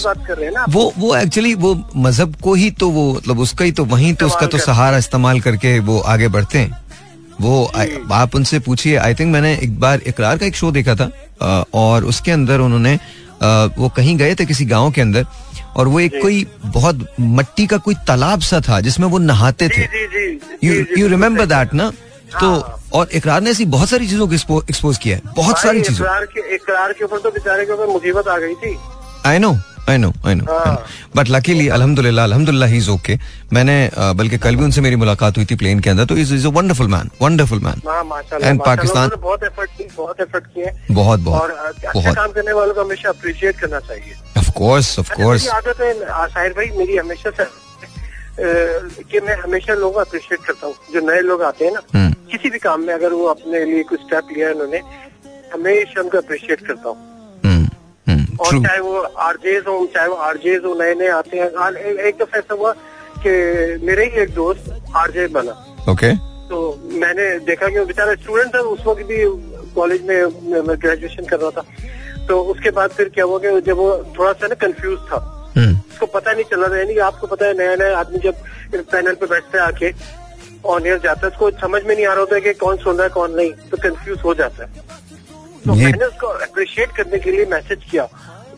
बात कर रहे हैं ना वो वो एक्चुअली वो मज़हब को ही तो वो मतलब उसका ही तो वहीं तो उसका तो सहारा इस्तेमाल करके वो आगे बढ़ते हैं। वो आ- आप उनसे पूछिए। आई थिंक मैंने एक बार इकरार का एक शो देखा था अ, और उसके अंदर उन्होंने वो कहीं गए थे किसी गाँव के अंदर और वो एक कोई बहुत मट्टी का कोई तालाब सा था जिसमें वो नहाते थे। यू यू रिमेम्बर दैट ना? तो और इकरार ने ऐसी बहुत सारी चीज़ों को एक्सपोज किया है। बहुत सारी चीज़ों। इकरार के ऊपर तो बेचारे के ऊपर मुसीबत आ गई थी। I know I know I know. But luckily अल्हम्दुलिल्लाह अल्हम्दुलिल्लाह ही इज़ ओके मैंने बल्कि कल भी उनसे मेरी मुलाकात हुई थी प्लेन के अंदर तो is is a wonderful man wonderful man माशाल्लाह, पाकिस्तान- बहुत एफर्ट बहुत एफर्ट किए बहुत बहुत और अच्छा बहुत। काम करने वालों को हमेशा अप्रिशिएट करना चाहिए। ऑफ़ कोर्स ऑफ़ कोर्स आदत है साहिर भाई मेरी हमेशा से कि मैं हमेशा लोगों को अप्रिशिएट करता हूँ। जो नए लोग आते हैं ना हम्म। किसी भी काम में अगर वो अपने लिए कुछ स्टेप लिया है उन्होंने हमेशा उनको अप्रिशिएट करता हूँ। और ट्रू चाहे वो आरजेज हो चाहे वो आरजेज हो नए नए आते हैं ए- एक दफ़ा ऐसा हुआ कि मेरे ही एक दोस्त आरजे बना। ओके तो मैंने देखा कि वो बेचारा स्टूडेंट था उस वक्त भी कॉलेज में ग्रेजुएशन कर रहा था। तो उसके बाद फिर क्या हुआ कि जब वो थोड़ा सा ना कंफ्यूज था उसको पता नहीं चला था यानी आपको पता है नया नया आदमी जब पैनल पे बैठता है आके ऑन एयर जाता है उसको समझ में नहीं आ रहा होता है कि कौन सुन रहा है कौन नहीं तो कंफ्यूज हो जाता है। तो मैंने उसको अप्रिशिएट करने के लिए मैसेज किया।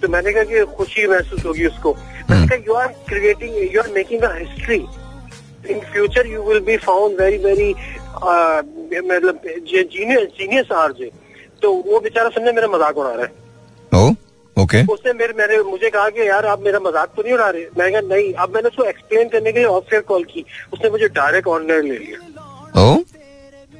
तो मैंने कहा कि खुशी महसूस होगी उसको। मैंने कहा you are creating you are making a history in future you will be found very very मतलब जीनियस जीनियस आर जे तो वो बेचारा समझे मेरा मज़ाक उड़ा रहा है। ओके। उसने मेरे मैंने मुझे कहा कि यार आप मेरा मज़ाक तो नहीं उड़ा रहे? मैं कहा नहीं अब मैंने उसको एक्सप्लेन करने के लिए ऑफ़ एयर कॉल की। उसने मुझे डायरेक्ट ऑनलाइन ले लिया। ओ?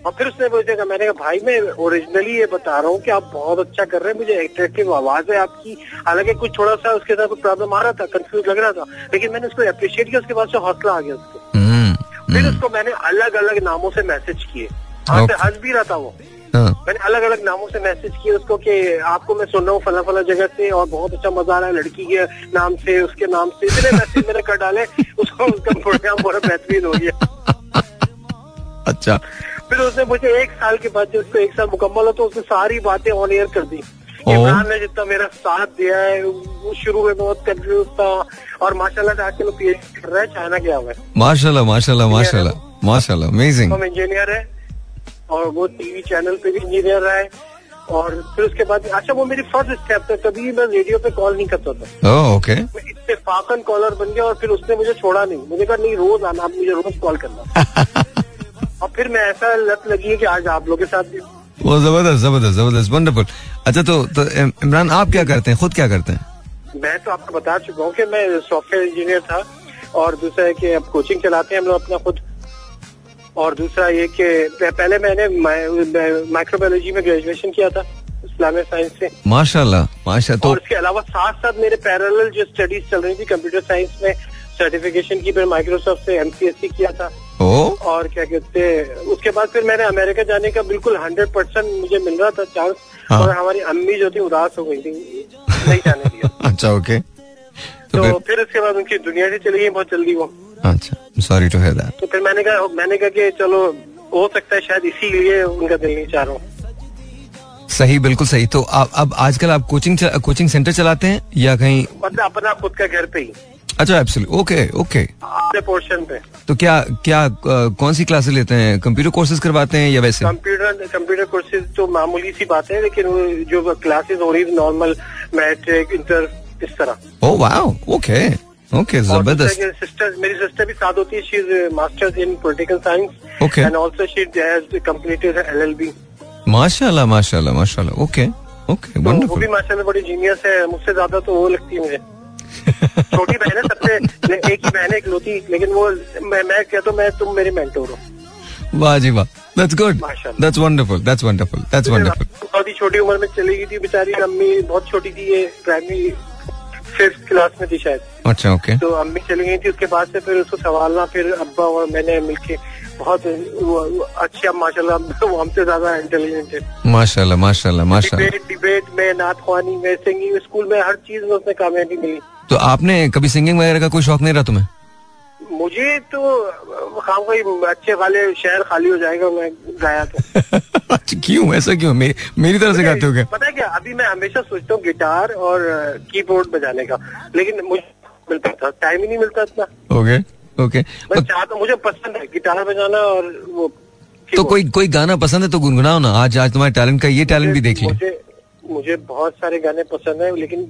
और फिर उसने मुझे कहा मैंने कहा भाई मैं ओरिजिनली ये बता रहा हूँ कि आप बहुत अच्छा कर रहे हैं। मुझे अट्रैक्टिव आवाज़ है आपकी। हालाँकि कुछ थोड़ा सा उसके साथ कुछ प्रॉब्लम आ रहा था कंफ्यूज लग रहा था। लेकिन मैंने उसको अप्रिशिएट किया उसके बाद से हौसला आ गया उसको। हम्म, फिर हम्म, उसको मैंने अलग अलग नामों से मैसेज किए। हाँ से हंस भी रहा था वो। मैंने अलग अलग नामों से मैसेज किया उसको कि आपको मैं सुन रहा हूँ फला फला जगह से और बहुत अच्छा मज़ा आ रहा है लड़की के नाम से उसके नाम से। इतने मैसेज मैंने कर डाले उसको उसका प्रोग्राम बड़ा बेहतरीन हो गया। अच्छा। फिर उसने मुझे एक साल के बाद जब उसको एक साल मुकम्मल हो तो उसने सारी बातें ऑन एयर कर दी। इमरान ने जितना मेरा साथ दिया है वो शुरू में बहुत कंफ्यूज था और माशाल्लाह से आजकल पीएचडी कर रहा है चाइना गया हुआ है। माशाल्लाह माशाल्लाह माशाल्लाह माशाल्लाह अमेजिंग हम इंजीनियर है। और वो टीवी चैनल पे भी इंजीनियर रहा है। और फिर उसके बाद अच्छा वो मेरी फ़र्स्ट स्टेप था कभी मैं रेडियो पे कॉल नहीं करता था। ओके मैं इत्तेफाकन कॉलर बन गया और फिर उसने मुझे छोड़ा नहीं। मुझे कहा नहीं रोज आना आप मुझे रोज कॉल करना। और फिर मैं ऐसा लत लगी है कि आज आप लोग के साथ भी। वो ज़बरदस्त ज़बरदस्त ज़बरदस्त वंडरफुल अच्छा तो, तो इमरान आप क्या करते हैं? खुद क्या करते हैं? मैं तो आपको बता चुका हूँ कि मैं सॉफ्टवेयर इंजीनियर था और दूसरा है कि अब कोचिंग चलाते हैं हम लोग अपना खुद और दूसरा ये कि पहले मैंने माइक्रोबायोलॉजी में ग्रेजुएशन किया था इस्लामिक साइंस से। माशाल्लाह माशा तो और उसके अलावा साथ साथ मेरे पैरेलल जो स्टडीज़ चल रही थी कंप्यूटर साइंस में सर्टिफिकेशन की फिर माइक्रोसॉफ्ट से एमसीएससी किया था। ओ? और क्या कहते हैं उसके बाद फिर मैंने अमेरिका जाने का बिल्कुल हंड्रेड परसेंट मुझे मिल रहा था चांस हाँ। और हमारी अम्मी जो थी उदास हो गई थी नहीं जाने दिया। अच्छा ओके तो तो फिर फिर उसके बाद उनकी दुनिया से चली गई बहुत जल्दी वो। अच्छा सॉरी टू हियर दैट तो फिर मैंने कहा मैंने कहा कि चलो हो सकता है शायद इसीलिए उनका दिल नहीं चाह रहा हूँ। सही बिल्कुल सही। तो आप अब आजकल आप कोचिंग कोचिंग सेंटर चलाते हैं या कहीं? मतलब अपना खुद का घर पे ही। अच्छा एब्सोल्युट ओके ओके अपने पोर्शन पे। तो क्या क्या कौन सी क्लासेस लेते हैं? कंप्यूटर कोर्सेज करवाते हैं या वैसे? कंप्यूटर कंप्यूटर कोर्सेज तो मामूली सी बात है लेकिन जो क्लासेस हो रही नॉर्मल मैट्रिक इंटर इस तरह। ओ वाओ ओके ओके ज़बरदस्त सिस्टर मेरी सिस्टर भी साथ होती है she is masters in political science Okay. And also she has completed LLB माशाल्लाह माशाल्लाह माशाल्लाह. ओके ओके तो वो भी माशाल्लाह बड़ी जीनियस है मुझसे ज़्यादा तो वो लगती है मुझे। छोटी बहन है सबसे एक ही बहन है इकलौती लेकिन वो मैं मैं कहता हूँ मैं तुम मेरे मेंटोर हो। वाह जी वाह दैट्स गुड माशाल्लाह। That's wonderful that's wonderful that's wonderful बहुत ही छोटी उम्र में चली गई थी बेचारी अम्मी बहुत छोटी थी ये प्राइमरी फिफ्थ क्लास में थी शायद। अच्छा ओके तो अम्मी चली गई थी उसके बाद से फिर उसको संभालना फिर अब्बा और मैंने मिलके बहुत अच्छे अब माशाल्लाह वो हमसे ज़्यादा इंटेलिजेंट है। माशाल्लाह माशाल्लाह माशाल्लाह। डिबेट डिबेट में नात खानी में सिंगिंग स्कूल में हर चीज़ में उसने कामयाबी मिली। तो आपने कभी सिंगिंग वगैरह का कोई शौक नहीं रहा तुम्हें? मुझे तो खाम कोई अच्छे वाले शहर खाली हो जाएगा मैं गाया तो। अच्छा, क्यों? ऐसा क्यों? मे, मेरी तरह से गाते हो क्या? पता है क्या अभी मैं हमेशा सोचता हूँ गिटार और कीबोर्ड बजाने का लेकिन मुझे मिलता था टाइम ही नहीं मिलता इतना। ओके ओके मैं चाहता मुझे पसंद है गिटार बजाना और वो तो कोई कोई गाना पसंद है तो गुनगुनाओ ना आज आज तुम्हारे टैलेंट का ये टैलेंट भी देख लिया मुझे मुझे बहुत सारे गाने पसंद है लेकिन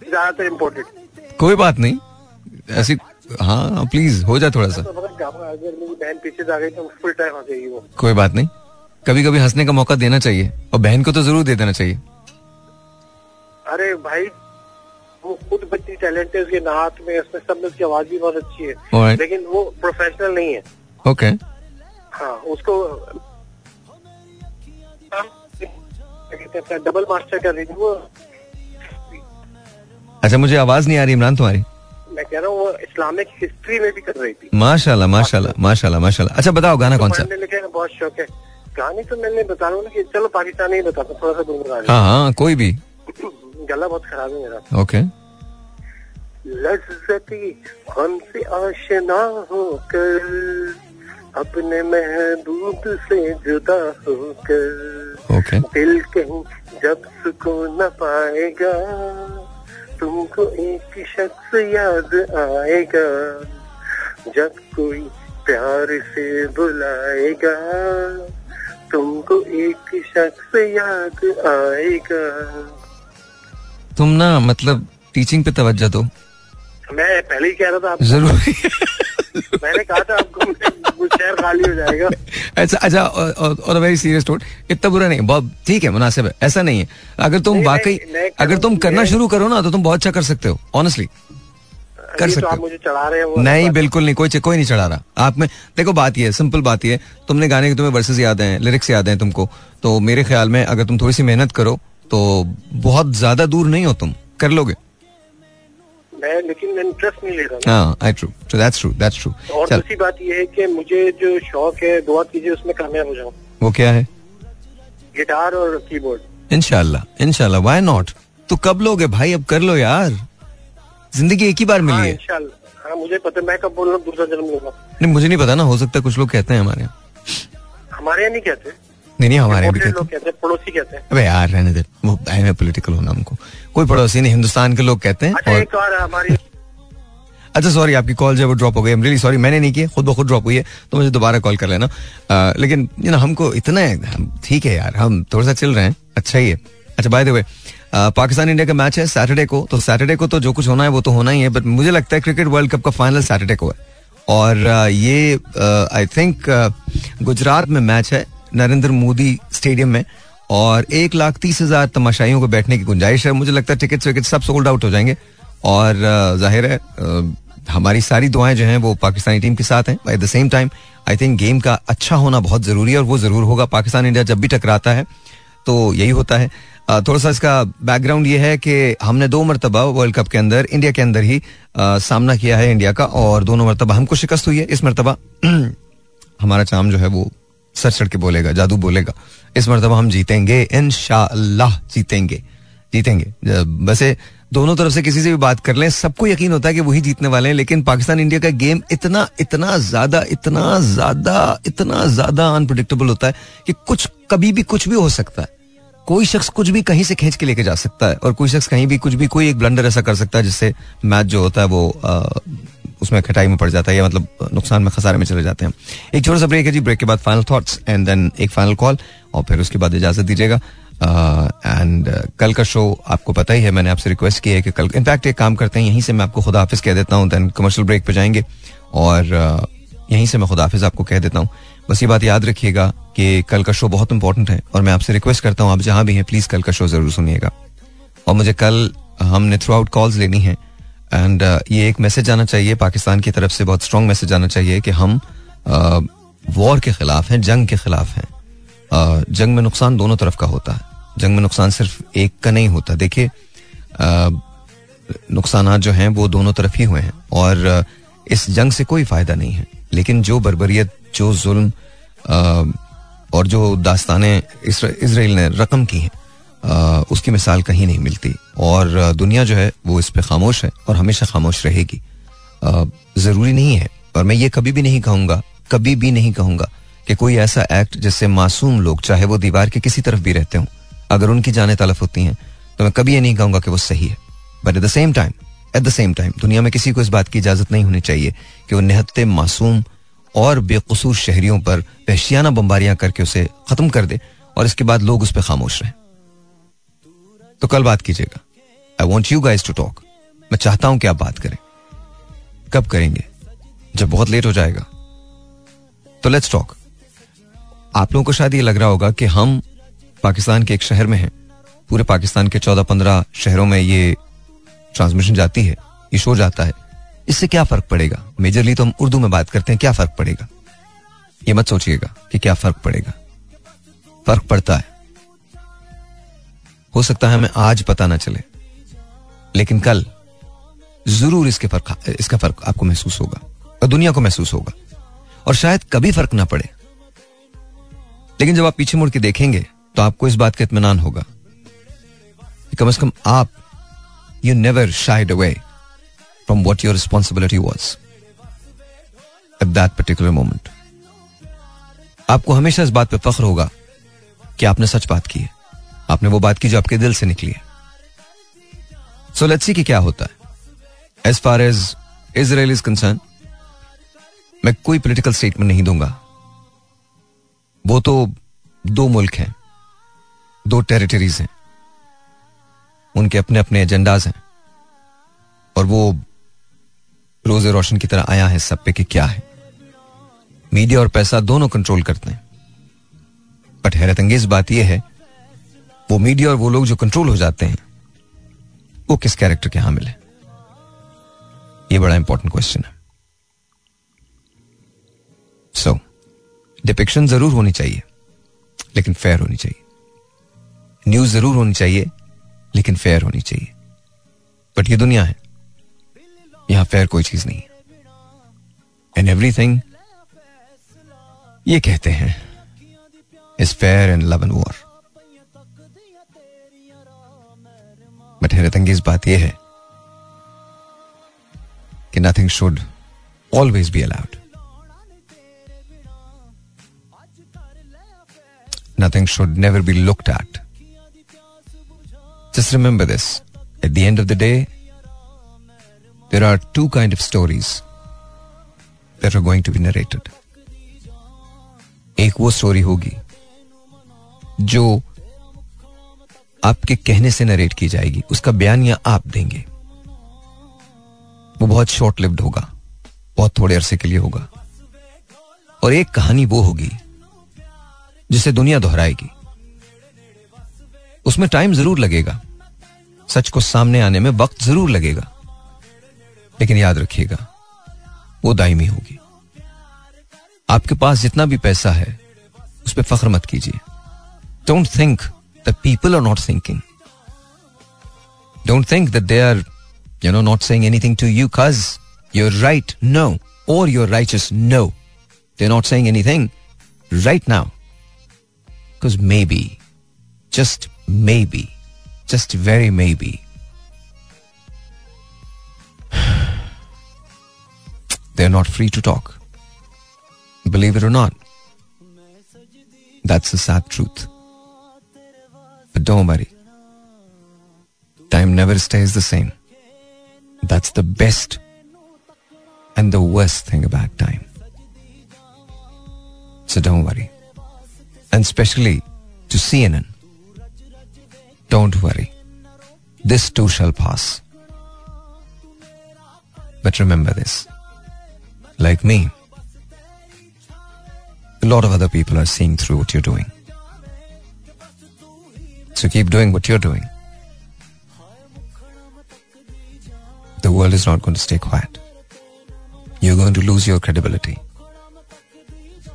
ज़्यादातर इम्पोर्टेंट कोई बात नहीं ऐसी हाँ प्लीज़ हो जाए थोड़ा सा। तो तो कोई बात नहीं। कभी कभी हंसने का मौका देना चाहिए और बहन को तो ज़रूर दे देना चाहिए। अरे भाई वो खुद बच्ची टैलेंट है उसके नात में उसमें सब में उसकी आवाज़ भी बहुत अच्छी है। Alright. लेकिन वो प्रोफेशनल नहीं है। Okay okay. हाँ उसको हैं डबल मास्टर कर रही थी वो। अच्छा मुझे आवाज़ नहीं आ रही इमरान तुम्हारी। मैं कह रहा हूँ वो इस्लामिक हिस्ट्री में भी कर रही थी। माशाल्लाह माशाल्लाह माशाल्लाह माशाल्लाह। अच्छा बताओ गाना कौन सा? पढ़ने लिखे का बहुत शौक है। कहानी तो मैंने बता रहा हूँ कि चलो पाकिस्तानी ही बताता थोड़ा सा गुनगुना हाँ। हाँ कोई भी। गला बहुत खराब है मेरा। ओके। लज्जती हमसे आशना होकर अपने महबूब से जुदा होकर ओके। दिल कहीं जब सुकून न पाएगा। तुमको एक शख्स याद आएगा जब कोई प्यार से बुलाएगा। तुमको एक शख्स याद आएगा। तुम ना मतलब टीचिंग पे तवज्जो दो। मैं पहले ही कह रहा था आप ज़रूरी। मैंने कहा था आपको शहर खाली हो जाएगा। अच्छा अच्छा और वेरी सीरियस नोट इतना बुरा नहीं बहुत ठीक है मुनासिब है ऐसा नहीं है। अगर तुम वाकई अगर तुम करना शुरू करो ना तो तुम बहुत अच्छा कर सकते हो ऑनेस्टली कर तो सकते हो। मुझे चढ़ा रहे हैं नहीं बिल्कुल नहीं कोई कोई नहीं चढ़ा रहा। आप में देखो बात ये है सिंपल बात ये है। तुमने गाने के तुम्हें वर्सेस याद हैं लिरिक्स याद हैं तुमको तो मेरे ख्याल में अगर तुम थोड़ी सी मेहनत करो तो बहुत ज़्यादा दूर नहीं हो तुम कर लोगे। मैं लेकिन इंटरेस्ट नहीं ले रहा हाँ I true that's true that's true और दूसरी बात यह है कि मुझे जो शौक है दुआ कीजिए उसमें कामयाब हो जाऊँ। वो क्या है? गिटार और कीबोर्ड इनशाला इनशाला व्हाई नॉट तो कब लोगे भाई? अब कर लो यार। ज़िंदगी एक ही बार मिली हाँ है। हाँ मुझे पता मैं कब बोल रहा हूँ दूसरा जन्म लूँगा। नहीं मुझे नहीं पता ना हो सकता कुछ लोग कहते हैं हमारे यहाँ। हमारे यहाँ नहीं कहते। नहीं नहीं हमारे भी कहते कहते हैं पड़ोसी कहते हैं। अबे यार रहने दे वो है पॉलिटिकल होना हमको। कोई पड़ोसी नहीं हिंदुस्तान के लोग कहते हैं अच्छा और एक और हमारी अच्छा सॉरी आपकी कॉल जो वो ड्रॉप हो गई। रियली सॉरी मैंने नहीं की खुद ब खुद ड्रॉप हुई है तो मुझे दोबारा कॉल कर लेना। लेकिन यू ना हमको इतना ठीक है यार हम थोड़ा सा चल रहे हैं अच्छा ही है। अच्छा by the way Pakistan India का मैच है सैटरडे को तो सैटरडे को तो जो कुछ होना है वो तो होना ही है बट मुझे लगता है क्रिकेट वर्ल्ड कप का फाइनल सैटरडे को है। और ये आई थिंक गुजरात में मैच है। नरेंद्र मोदी स्टेडियम में और एक लाख तीस हज़ार तमाशाइयों को बैठने की गुंजाइश है। मुझे लगता है टिकट विकेट सब सोल्ड आउट हो जाएँगे। और ज़ाहिर है हमारी सारी दुआएँ जो हैं वो पाकिस्तानी टीम के साथ हैं। At the same time I think game का अच्छा होना बहुत ज़रूरी है और वो ज़रूर होगा। पाकिस्तान इंडिया जब भी टकराता है तो यही होता है। थोड़ा सा इसका बैकग्राउंड ये है कि हमने दो मरतबा वर्ल्ड कप के अंदर इंडिया के अंदर ही अ, सामना किया है इंडिया का और दोनों मरतबा हमको शिकस्त हुई है। इस मरतबा हमारा चाम जो है वो सर चढ़ के बोलेगा, जादू बोलेगा। इस मरतबा हम जीतेंगे, इंशाअल्लाह, जीतेंगे जीतेंगे। वैसे दोनों तरफ़ से किसी से भी बात कर लें, सबको यकीन होता है कि वही जीतने वाले हैं, लेकिन पाकिस्तान इंडिया का गेम इतना इतना ज़्यादा इतना ज़्यादा इतना ज़्यादा अनप्रडिक्टेबल होता है कि कुछ, कभी भी कुछ भी हो सकता है। कोई शख्स कुछ भी कहीं से खींच के लेके जा सकता है, और कोई शख्स कहीं भी कुछ भी, कोई एक ब्लंडर ऐसा कर सकता है जिससे मैच जो होता है वो उसमें खटाई में पड़ जाता है या मतलब नुकसान में खसारे में चले जाते हैं। एक छोटा सा ब्रेक है जी ब्रेक के बाद फाइनल थॉट्स एंड देन एक फाइनल कॉल और फिर उसके बाद इजाज़त दीजिएगा। एंड uh, uh, कल का शो आपको पता ही है मैंने आपसे रिक्वेस्ट की है कि कल इनफैक्ट एक काम करते हैं यहीं से मैं आपको खुदा हाफिज कह देता हूँ देन कमर्शियल ब्रेक पे जाएँगे और uh, यहीं से मैं खुदा हाफिज आपको कह देता हूँ। बस ये बात याद रखिएगा कि कल का शो बहुत इंपॉर्टेंट है और मैं आपसे रिक्वेस्ट करता हूँ आप जहाँ भी हैं प्लीज़ कल का शो ज़रूर सुनिएगा। और मुझे कल हमने थ्रू आउट कॉल्स लेनी है एंड ये एक मैसेज आना चाहिए पाकिस्तान की तरफ़ से, बहुत स्ट्रॉन्ग मैसेज आना चाहिए कि हम वॉर के खिलाफ हैं, जंग के खिलाफ हैं। जंग में नुकसान दोनों तरफ़ का होता है। जंग में नुकसान सिर्फ़ एक का नहीं होता। देखिए नुकसान जो हैं, वो दोनों तरफ़ ही हुए हैं। और इस जंग से कोई फ़ायदा नहीं है। लेकिन जो बर्बरियत, जो जुल्म और जो दास्तानें इसराइल ने रकम की हैं उसकी मिसाल कहीं नहीं मिलती। और दुनिया जो है, वो इस पर खामोश है और हमेशा खामोश रहेगी। ज़रूरी नहीं है। और मैं ये कभी भी नहीं कहूँगा, कभी भी नहीं कहूँगा कि कोई ऐसा एक्ट जिससे मासूम लोग, चाहे वो दीवार के किसी तरफ़ भी रहते हों, अगर उनकी जानें तलफ होती हैं तो मैं कभी ये नहीं कहूँगा कि वो सही है। But at the same time at the same time दुनिया में किसी को इस बात की इजाज़त नहीं होनी चाहिए कि वो निहत्ते मासूम और बेकसूर शहरियों पर वहशियाना बम्बारियाँ करके उसे खत्म कर दे और इसके बाद लोग उस पर खामोश रहें। तो कल बात कीजिएगा। I want you guys to talk मैं चाहता हूँ कि आप बात करें। कब करेंगे? जब बहुत लेट हो जाएगा। तो लेट्स टॉक आप लोगों को शायद ये लग रहा होगा कि हम पाकिस्तान के एक शहर में हैं। पूरे पाकिस्तान के चौदह पंद्रह शहरों में ये ट्रांसमिशन जाती है। ये शो जाता है। इससे क्या फ़र्क पड़ेगा? मेजरली तो हम उर्दू में बात करते हैं। क्या फ़र्क पड़ेगा? ये मत सोचिएगा कि क्या फ़र्क पड़ेगा। फ़र्क पड़ता है। हो सकता है हमें आज पता ना चले, लेकिन कल ज़रूर इसके फ़र्क, इसका फ़र्क आपको महसूस होगा और दुनिया को महसूस होगा। और शायद कभी फ़र्क ना पड़े। लेकिन जब आप पीछे मुड़ के देखेंगे तो आपको इस बात का इतमान होगा कम अज कम आप you never shied away from what your responsibility was at that particular moment आपको हमेशा इस बात पर फख्र होगा कि आपने सच बात की है। आपने वो बात की जो आपके दिल से निकली है। सो लेट्स सी कि क्या होता है। As far as Israel is concern मैं कोई पॉलिटिकल स्टेटमेंट नहीं दूँगा। वो तो दो मुल्क हैं, दो टेरिटरीज हैं। उनके अपने अपने एजेंडाज हैं। और वो रोज़े रोशन की तरह आया है सब पे कि क्या है। मीडिया और पैसा दोनों कंट्रोल करते हैं। बट हैरत अंगेज बात यह है वो मीडिया और वो लोग जो कंट्रोल हो जाते हैं वो किस कैरेक्टर के हामिल है? ये बड़ा इंपॉर्टेंट क्वेश्चन है। सो so, डिपिक्शन ज़रूर होनी चाहिए लेकिन फेयर होनी चाहिए। न्यूज़ ज़रूर होनी चाहिए लेकिन फेयर होनी चाहिए। बट ये दुनिया है। यहाँ फेयर कोई चीज़ नहीं है। एंड एवरीथिंग ये कहते हैं is fair and love and war but हैरत अंगेज बात यह है कि nothing should always be allowed nothing should never be looked at just remember this at the end of the day there are two kind of stories there are going to be narrated एक वो story होगी जो आपके कहने से narrate की जाएगी। उसका बयान या आप देंगे। वो बहुत शॉर्ट लिव्ड होगा। बहुत थोड़े अरसे के लिए होगा। और एक कहानी वो होगी, जिसे दुनिया दोहराएगी। उसमें टाइम ज़रूर लगेगा। सच को सामने आने में वक्त ज़रूर लगेगा। लेकिन याद रखिएगा, वो दायमी होगी। आपके पास जितना भी पैसा है, उस पर फख्र मत कीजिए। Don't think the people are not thinking. Don't think that they are, you know, not saying anything to you because you're right. No. Or you're righteous. No. They're not saying anything right now. Because maybe, just maybe, just very maybe, they're not free to talk. Believe it or not, that's the sad truth. But don't worry. Time never stays the same. That's the best and the worst thing about time. So don't worry. And especially to CNN. Don't worry. This too shall pass. But remember this like me, a lot of other people are seeing through what you're doing. So keep doing what you're doing. The world is not going to stay quiet. You're going to lose your credibility.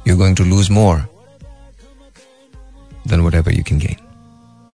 You're going to lose more than whatever you can gain.